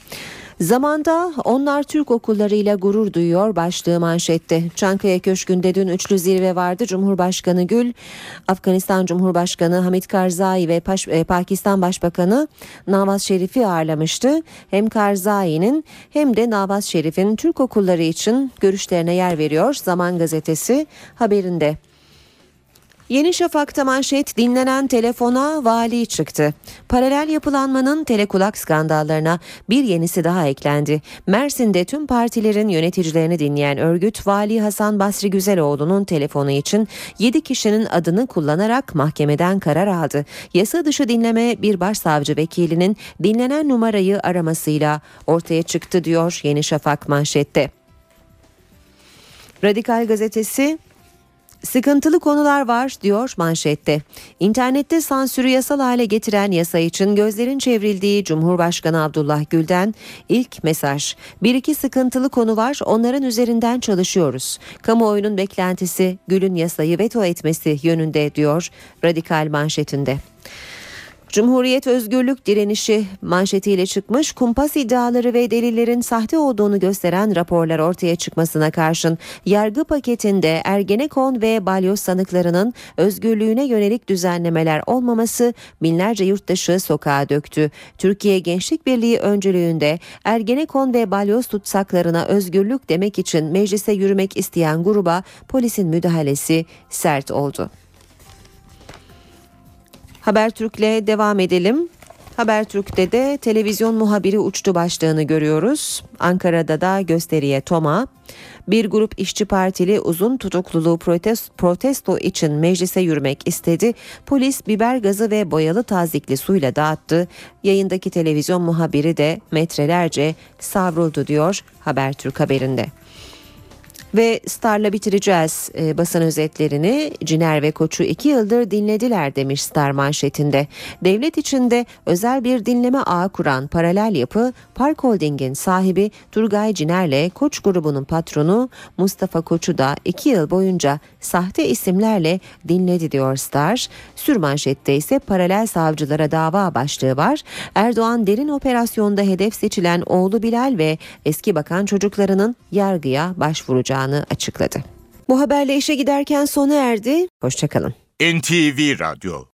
Zamanda onlar Türk okullarıyla gurur duyuyor başlığı manşette. Çankaya Köşkü'nde dün üçlü zirve vardı. Cumhurbaşkanı Gül, Afganistan Cumhurbaşkanı Hamit Karzai ve Paş, e, Pakistan Başbakanı Nawaz Şerif'i ağırlamıştı. Hem Karzai'nin hem de Nawaz Şerif'in Türk okulları için görüşlerine yer veriyor. Zaman gazetesi haberinde. Yeni Şafak'ta manşet dinlenen telefona vali çıktı. Paralel yapılanmanın telekulak skandallarına bir yenisi daha eklendi. Mersin'de tüm partilerin yöneticilerini dinleyen örgüt Vali Hasan Basri Güzeloğlu'nun telefonu için 7 kişinin adını kullanarak mahkemeden karar aldı. Yasa dışı dinleme bir başsavcı vekilinin dinlenen numarayı aramasıyla ortaya çıktı diyor Yeni Şafak manşette. Radikal gazetesi Sıkıntılı konular var diyor manşette. İnternette sansürü yasal hale getiren yasa için gözlerin çevrildiği Cumhurbaşkanı Abdullah Gül'den ilk mesaj. Bir iki sıkıntılı konu var onların üzerinden çalışıyoruz. Kamuoyunun beklentisi Gül'ün yasayı veto etmesi yönünde diyor radikal manşetinde. Cumhuriyet özgürlük direnişi manşetiyle çıkmış kumpas iddiaları ve delillerin sahte olduğunu gösteren raporlar ortaya çıkmasına karşın yargı paketinde Ergenekon ve Balyoz sanıklarının özgürlüğüne yönelik düzenlemeler olmaması binlerce yurttaşı sokağa döktü. Türkiye Gençlik Birliği öncülüğünde Ergenekon ve Balyoz tutsaklarına özgürlük demek için meclise yürümek isteyen gruba polisin müdahalesi sert oldu. Habertürk'le devam edelim. Habertürk'te de televizyon muhabiri uçtu başlığını görüyoruz. Ankara'da da gösteriye Toma. Bir grup işçi partili uzun tutukluluğu protesto için meclise yürümek istedi. Polis biber gazı ve boyalı tazikli suyla dağıttı. Yayındaki televizyon muhabiri de metrelerce savruldu diyor Habertürk haberinde. Ve Star'la bitireceğiz e, basın özetlerini. Ciner ve Koç'u iki yıldır dinlediler demiş Star manşetinde. Devlet içinde özel bir dinleme ağı kuran paralel yapı Park Holding'in sahibi Turgay Ciner'le Koç grubunun patronu Mustafa Koç'u da iki yıl boyunca sahte isimlerle dinledi diyor Star. Sürmanşette ise paralel savcılara dava başlığı var. Erdoğan derin operasyonda hedef seçilen oğlu Bilal ve eski bakan çocuklarının yargıya başvuracağını açıkladı. Bu haberle işe giderken sona erdi. Hoşçakalın. NTV Radyo